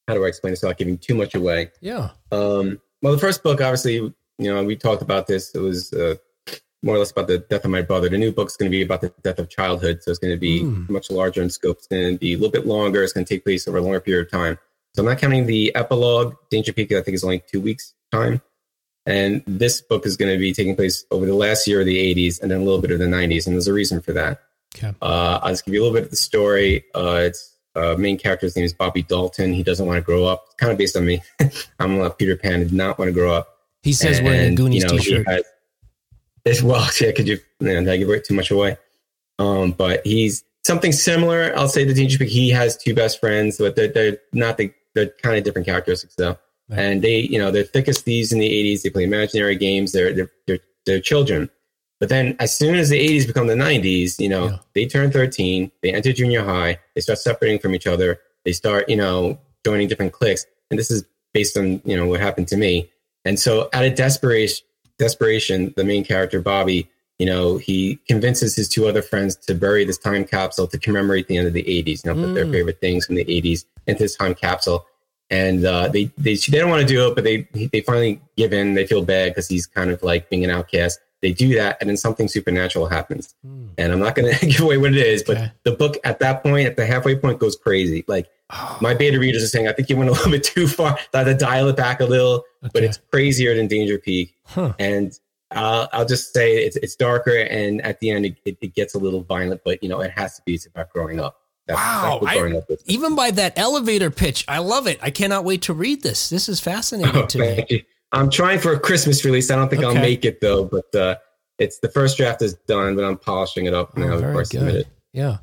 how do I explain this without giving too much away? Yeah. Um, well, the first book, obviously, you know, we talked about this. It was uh, more or less about the death of my brother. The new book's going to be about the death of childhood, so it's going to be much larger in scope. It's going to be a little bit longer. It's going to take place over a longer period of time. So I'm not counting the epilogue. Danger Peak, I think, is only two weeks time. And this book is going to be taking place over the last year of the 80s and then a little bit of the 90s. And there's a reason for that. Okay. Uh, I'll just give you a little bit of the story. Uh, it's uh, main character's name is Bobby Dalton. He doesn't want to grow up. It's kind of based on me. [LAUGHS] I'm a Peter Pan. Did not want to grow up. He says wearing a And, Goonies you know, t-shirt. has- It's well, [LAUGHS] yeah, could you, you know, I give it too much away? Um, but he's something similar. I'll say the Peak. He has two best friends, but they're, they're not the, they're kind of different characteristics though. Right. And they, you know, they're thick as thieves in the 80s. They play imaginary games. They're, they're, they're, they're children. But then as soon as the 80s become the 90s, you know, Yeah. they turn 13, they enter junior high, they start separating from each other, they start, you know, joining different cliques. And this is based on, you know, what happened to me. And so out of desperation, desperation, the main character, Bobby, you know, he convinces his two other friends to bury this time capsule to commemorate the end of the 80s, you know, put their Mm. favorite things from the 80s into this time capsule. And uh, they, they, they don't want to do it, but they, they finally give in. They feel bad because he's kind of like being an outcast. They do that, and then something supernatural happens. Hmm. And I'm not going [LAUGHS] to give away what it is, but Okay. the book at that point, at the halfway point, goes crazy. Like my beta readers are saying, I think you went a little [LAUGHS] bit too far. I had to dial it back a little, but it's crazier than Danger Peak. Huh. And uh, I'll just say it's it's darker, and at the end, it, it, it gets a little violent. But you know, it has to be. It's about growing up. That's, Wow, that's I- growing up. Even by that elevator pitch, I love it. I cannot wait to read this. This is [LAUGHS] fascinating to me. You. I'm trying for a Christmas release. I don't think I'll make it though, but uh, it's the first draft is done, but I'm polishing it up now Oh, before I very submit good. it. Yeah.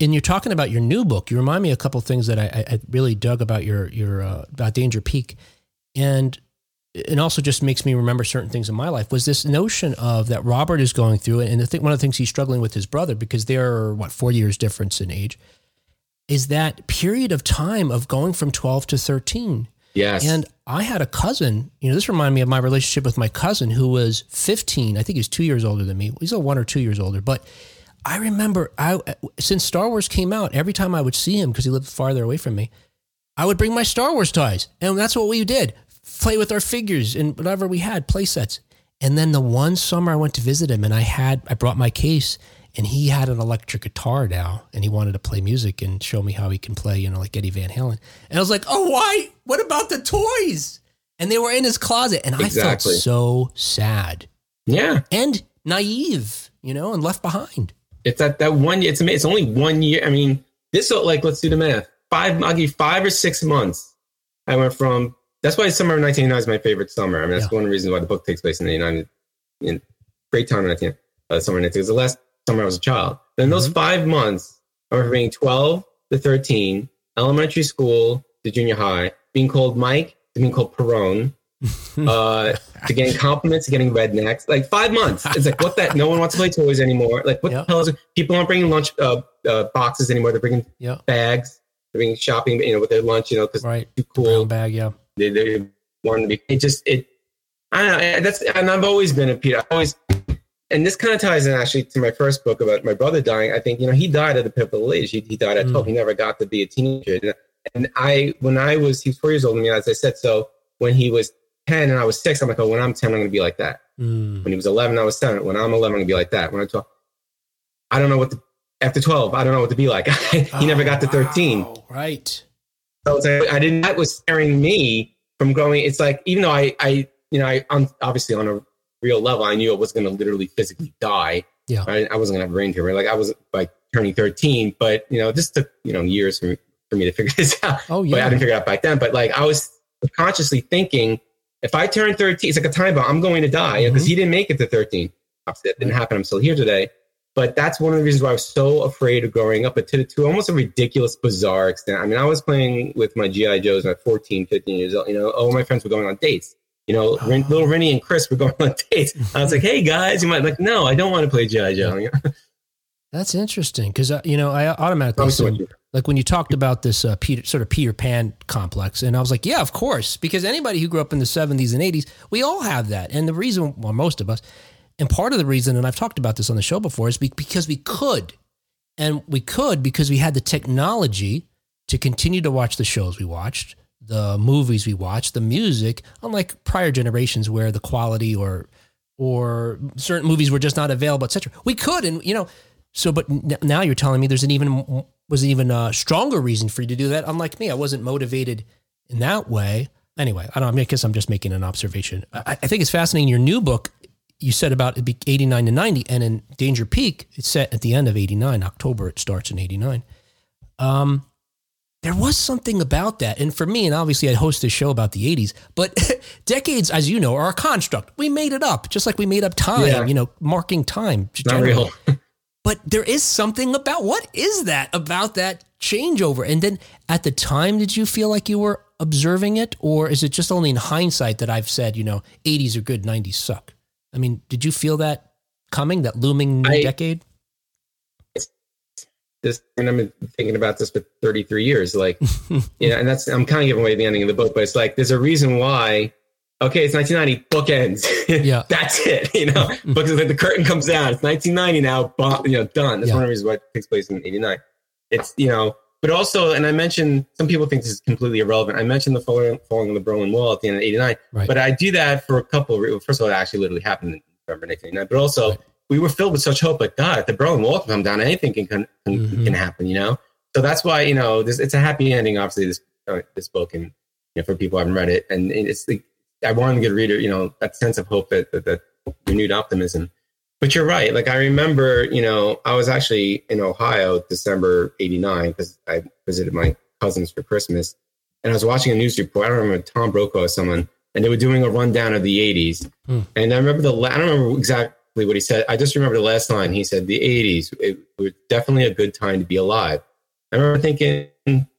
And you're talking about your new book. You remind me a couple things that I, I- really dug about your your uh, about Danger Peak, and it also just makes me remember certain things in my life. Was this notion of that Robert is going through, and I think one of the things he's struggling with his brother because they're what four years difference in age, is that period of time of going from twelve to thirteen. Yes. And I had a cousin, you know, this reminded me of my relationship with my cousin who was 15. I think he was two years older than me. He's a one or two years older. But I remember I since Star Wars came out, every time I would see him, because he lived farther away from me, I would bring my Star Wars toys. And that's what we did. Play with our figures and whatever we had, play sets. And then the one summer I went to visit him and I had I brought my case and he had an electric guitar now and he wanted to play music and show me how he can play, you know, like Eddie Van Halen. And I was like, "Oh, why? What about the toys?" And they were in his closet and I Exactly. felt so sad yeah. and naive, you know, and left behind. It's at that one year. It's it's only one year. I mean, this like let's do the math. Five. I'll give you five or six months. I went from. That's why summer of 1989 is my favorite summer. I mean, that's Yeah. one of the reasons why the book takes place in the United. In great time in 19. Uh, summer of 19. It the last summer I was a child. Then those five months, of being 12 to 13, elementary school to junior high, being called Mike to being called Perone, [LAUGHS] uh, to getting compliments, to getting rednecks. Like five months. It's like what that. No one wants to play toys anymore. Like what Yep. the hell is it? People aren't bringing lunch uh, uh, boxes anymore. They're bringing Yeah. bags. They're bringing shopping, you know, with their lunch, you know, because Right. too cool. bag, yeah. They, they want to be. It just it. I don't know. That's and I've always been a Peter. I always. And this kind of ties in actually to my first book about my brother dying. I think you know he died at a pivotal age. He, he died at Mm. twelve. He never got to be a teenager. And I, when I was, he was four years older than me, as I said. So when he was ten and I was six, I'm like, oh, when I'm ten, I'm going to be like that. Mm. When he was 11, I was seven. When I'm 11, I'm going to be like that. When I'm 12, I don't know what to, after 12, I don't know what to be like. [LAUGHS] he never got to 13. Oh, right. So it's like, I didn't, that was scaring me from growing. It's like, even though I, I, you know, I, on, obviously on a real level, I knew I was going to literally physically die. Yeah. I, I wasn't going to have a brain tumor. Like I was like turning 13, but you know, this took, you know, years for me, for me to [LAUGHS] figure this out. Oh, yeah. But I didn't figure it out back then. But like I was consciously thinking, if I turn 13, it's like a time bomb. I'm going to die because Mhm. he didn't make it to 13. Obviously, that didn't happen. I'm still here today. But that's one of the reasons why I was so afraid of growing up, but to, to almost a ridiculous, bizarre extent. I mean, I was playing with my GI Joes at 14, 15 years old. You know, all my friends were going on dates. You know, Ren- little Rennie and Chris were [LAUGHS] going on dates. I was like, "Hey guys, you might like, no, I don't want to play GI Joe." [LAUGHS] That's interesting because uh, you know I automatically like when you talked about this uh, Peter sort of Peter Pan complex, and I was like, yeah, of course, because anybody who grew up in the '70s and '80s, we all have that, and the reason, well, most of us, and part of the reason, and I've talked about this on the show before, is because we could, and we could because we had the technology to continue to watch the shows we watched, the movies we watched, the music, unlike prior generations where the quality or or certain movies were just not available, etc. We could, and you know, so but now you're telling me there's an even was an even uh, stronger reason for you to do that. Unlike me, I wasn't motivated in that way. Anyway, I don't. I guess I'm just making an observation. I, I think it's fascinating. Your new book, you said about it be 89 to 90, and in Danger Peak, it's set at the end of 89. October it starts in 89. Um, there was something about that. And for me, and obviously I host a show about the 80s, but [LAUGHS] decades, as you know, are a construct. We made it up, just like we made up time, Yeah. you know, marking time. Not real. [LAUGHS] But there is something about what is that about that changeover? And then at the time, did you feel like you were observing it? Or is it just only in hindsight that I've said, you know, 80s are good, 90s suck? I mean, did you feel that coming, that looming new I- decade? This and I've been thinking about this for 33 years. Like, [LAUGHS] you know, and that's I'm kind of giving away the ending of the book, but it's like there's a reason why. Okay, it's 1990. Bookends. [LAUGHS] Yeah. that's it. You know, [LAUGHS] because like the curtain comes down. It's 1990 now. Bon, you know, done. That's Yeah. one of the reasons why it takes place in '89. It's you know, but also, and I mentioned some people think this is completely irrelevant. I mentioned the falling, falling of the Berlin Wall at the end of '89, Right. but I do that for a couple. Of, first of all, it actually literally happened in November 1989, but also Right. We were filled with such hope. Like God, if the Berlin Wall can come down, anything can can, can, Mhm. can happen. You know, so that's why you know this. It's a happy ending. Obviously, this uh, this book, and you know, for people who haven't read it, and it's the I wanted to get a reader, you know, that sense of hope that that, that renewed optimism. But you're right. Like I remember, you know, I was actually in Ohio December '89 because I visited my cousins for Christmas, and I was watching a news report. I don't remember Tom Brokaw or someone, and they were doing a rundown of the '80s. Hmm. And I remember the la- I don't remember exactly what he said. I just remember the last line. He said, "The '80s it was definitely a good time to be alive." I remember thinking,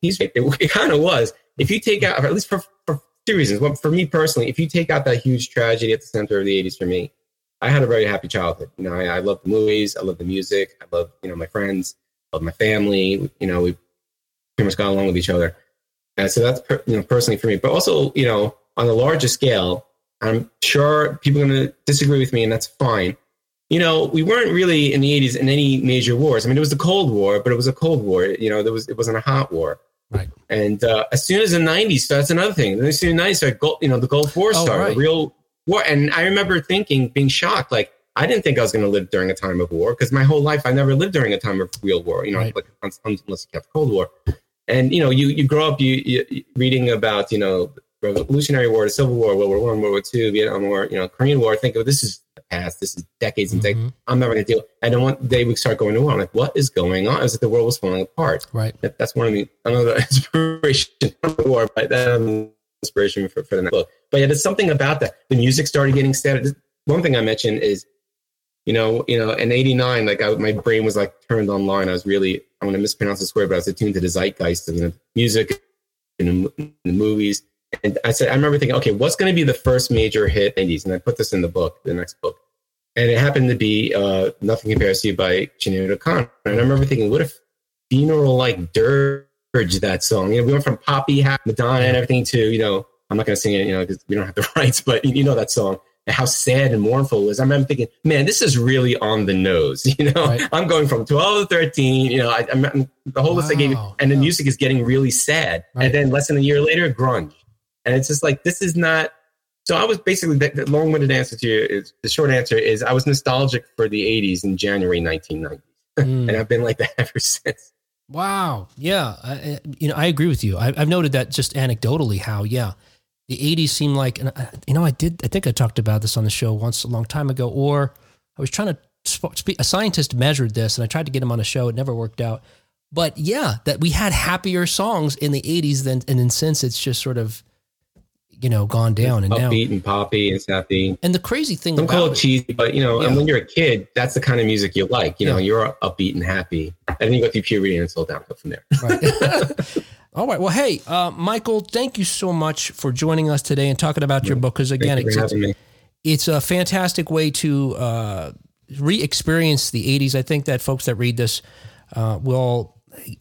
he's right. It, it kind of was. If you take out, at least for, for two reasons. Well, for me personally, if you take out that huge tragedy at the center of the '80s for me, I had a very happy childhood. You know, I, I love the movies, I love the music, I love you know my friends, love my family. You know, we pretty much got along with each other, and so that's per, you know personally for me. But also, you know, on a larger scale, I'm sure people are going to disagree with me, and that's fine. You know, we weren't really in the '80s in any major wars. I mean, it was the Cold War, but it was a Cold War. You know, there was it wasn't a hot war. Right. And uh, as soon as the '90s starts, another thing. As soon as the '90s started, Gul- you know, the Gulf War Oh, started, right. a real war. And I remember thinking, being shocked, like I didn't think I was going to live during a time of war because my whole life I never lived during a time of real war. You know, Right. like un- un- unless you kept Cold War. And you know, you you grow up you, you reading about you know Revolutionary War, the Civil War, World War One, World War Two, Vietnam War, you know, Korean War. Think of this is past. This is decades and decades. Mhm. I'm never going to deal. And then one day we start going to war. I'm like, what is going on? It's like the world was falling apart. Right. That, that's one of the another [LAUGHS] inspiration the war, but um, inspiration for, for the next book. But yeah, there's something about that. The music started getting steady. One thing I mentioned is, you know, you know, in '89, like I, my brain was like turned online. I was really, I'm going to mispronounce this word, but I was attuned to the zeitgeist of the music and the, the movies. And I said, I remember thinking, okay, what's going to be the first major hit in the 80s? And I put this in the book, the next book. And it happened to be uh, Nothing Compares to You by Sinead O'Connor. And I remember thinking, what if funeral like dirge that song? You know, we went from poppy, Madonna, and everything to, you know, I'm not going to sing it, you know, because we don't have the [LAUGHS] rights, but you, know that song. And how sad and mournful it was. I remember thinking, man, this is really on the nose. [LAUGHS] You know, Right. I'm going from 12 to 13. You know, I, I'm, the whole list I gave you, Wow. and the music is getting really sad. Right. And then less than a year later, grunge. And it's just like, this is not. So I was basically, the, the long winded answer to you is the short answer is I was nostalgic for the 80s in January 1990. [LAUGHS] Mm. And I've been like that [LAUGHS] ever since. Wow. Yeah. I, you know, I agree with you. I, I've noted that just anecdotally how, yeah, the 80s seem like, and I, you know, I did, I think I talked about this on the show once a long time ago, or I was trying to speak, a scientist measured this and I tried to get him on a show. It never worked out. But yeah, that we had happier songs in the 80s than, and then since it's just sort of, you know, gone down and now. Upbeat and poppy and sappy. And the crazy thing Don't call it cheesy, but you know, and when you're a kid, that's the kind of music you like. You know, you're upbeat and happy. And then you go through puberty and it's all downhill from there. Right. [LAUGHS] [LAUGHS] All right. Well, hey, uh, Michael, thank you so much for joining us today and talking about your book. Because again, it's, it's, it's a fantastic way to uh, re-experience the 80s. I think that folks that read this uh, will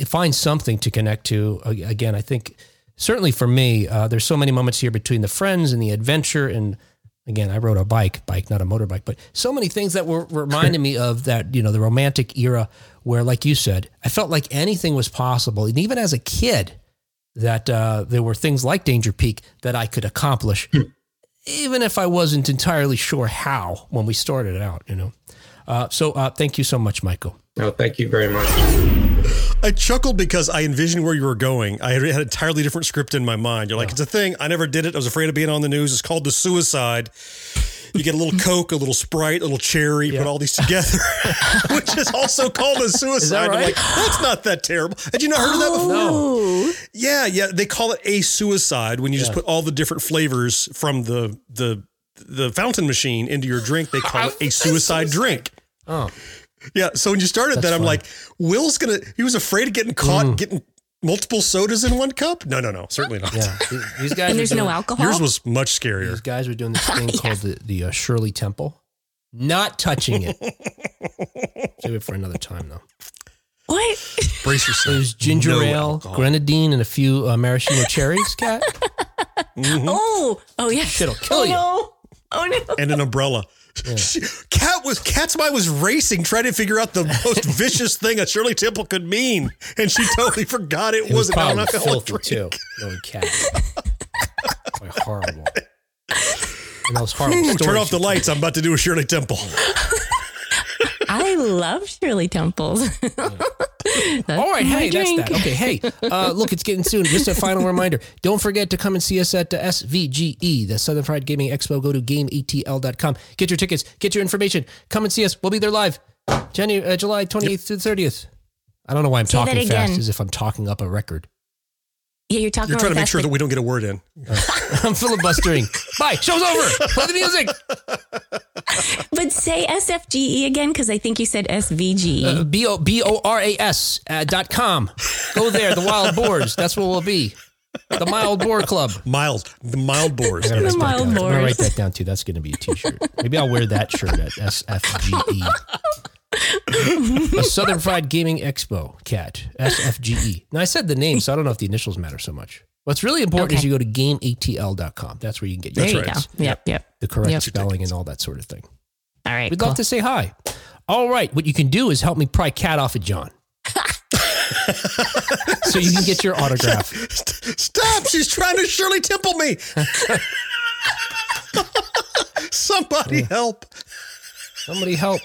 find something to connect to. Again, I think certainly for me, uh, there's so many moments here between the friends and the adventure. And again, I rode a bike, bike, not a motorbike, but so many things that were reminding me of that, you know, the romantic era where, like you said, I felt like anything was possible. And even as a kid, that uh, there were things like Danger Peak that I could accomplish even if I wasn't entirely sure how when we started out, you know. Uh, so uh, thank you so much, Michael. No, thank you very much. I chuckled because I envisioned where you were going. I had an entirely different script in my mind. You're like, it's a thing. I never did it. I was afraid of being on the news. It's called the suicide. You get a little [LAUGHS] Coke, a little Sprite, a little cherry, put all these together, [LAUGHS] which is also called a [LAUGHS] suicide. I'm like, that's not that terrible. Had you not heard of that before? Oh, Yeah, yeah. They call it a suicide when you just put all the different flavors from the the the fountain machine into your drink. They call it a suicide drink. Oh, Yeah. So when you started that, I'm funny. like, Will's gonna. He was afraid of getting caught getting multiple sodas in one cup. No, no, no, certainly not. yeah. [LAUGHS] These guys. and are there's no alcohol. Yours was much scarier. These guys were doing this [LAUGHS] thing called the, the uh, Shirley Temple. Not touching it. [LAUGHS] Save it for another time, though. what? Brace yourself. There's ginger No ale, alcohol. grenadine, and a few uh, maraschino cherries, Kat. Oh, oh yeah. Shit'll kill oh, you. No. Oh no. and an umbrella. She- Kat was Kat's mind was racing, trying to figure out the most [LAUGHS] vicious thing a Shirley Temple could mean, and she totally [LAUGHS] forgot it, It was was an alcoholic filthy drink. too. Knowing Kat. Horrible. [LAUGHS] And those horrible Ooh, turn off the lights. I'm about to do a Shirley Temple. I love Shirley Temples. [LAUGHS] All right, hey, that's that. Okay, hey, uh, look, it's getting soon. Just a final [LAUGHS] reminder: don't forget to come and see us at the SVGE, the Southern Fried Gaming Expo. Go to gameatl.com. Get your tickets. Get your information. Come and see us. We'll be there live, January, uh, July 28th to the 30th. I don't know why I'm Say talking fast, as if I'm talking up a record. Yeah, you're talking You're trying to make sure that we don't get a word in. [LAUGHS] I'm filibustering. Bye. Show's over. Play the music. but- [LAUGHS] But say SFGE again because I think you said SVGE. Uh, B O B O R A S uh, dot com. Go there. The Wild Boars. That's where we'll be. The Mild Boar Club. Mild, the mild boars. I gotta Yes. The write that Mild down. I'm gonna write that down too. That's gonna be a T-shirt. Maybe I'll wear that shirt at SFGE. [LAUGHS] [LAUGHS] the Southern Fried Gaming Expo, Kat SFGE. Now I said the name, so I don't know if the initials matter so much. What's really important is you go to gameatl.com. That's where you can get there your you right. go. Yep, yep. the correct Yep. spelling and all that sort of thing. All right. We'd cool. love to say hi. All right, what you can do is help me pry Kat off of Jon. [LAUGHS] so you can get your autograph. Stop! She's trying to Shirley Temple me. [LAUGHS] Somebody help! Somebody help.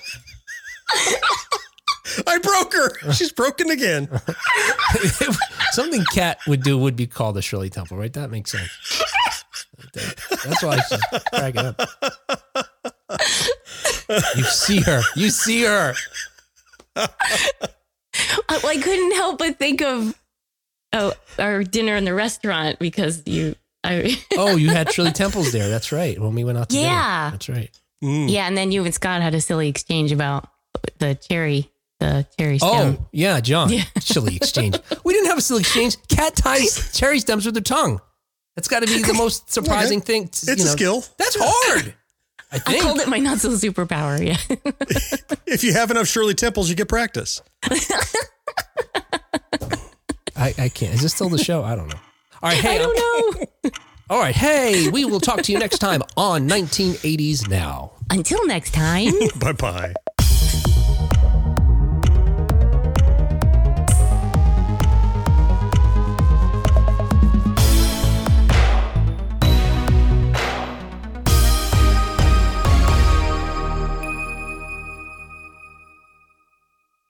I broke her. She's broken again. [LAUGHS] Something Kat would do would be called a Shirley Temple, right? That makes sense. That's why she's cracking up. You see her. You see her. I, I couldn't help but think of oh, our dinner in the restaurant because you. I, [LAUGHS] Oh, you had Shirley Temples there. That's right. When we went out to dinner. Yeah. That's right. Mm. yeah, and then you and Scott had a silly exchange about the cherry, the cherry stem. Oh, yeah, Jon. Yeah. [LAUGHS] Chili exchange. We didn't have a silly exchange. Kat ties [LAUGHS] cherry stems with her tongue. That's got to be the most surprising thing. It's a skill. That's hard. I I called it my not so superpower. Yeah. [LAUGHS] If you have enough Shirley Temples, you get practice. I, I can't. Is this still the show? I don't know. All right, hey, I don't know. all right, hey, we will talk to you next time on 1980s Now. Until next time. Bye bye.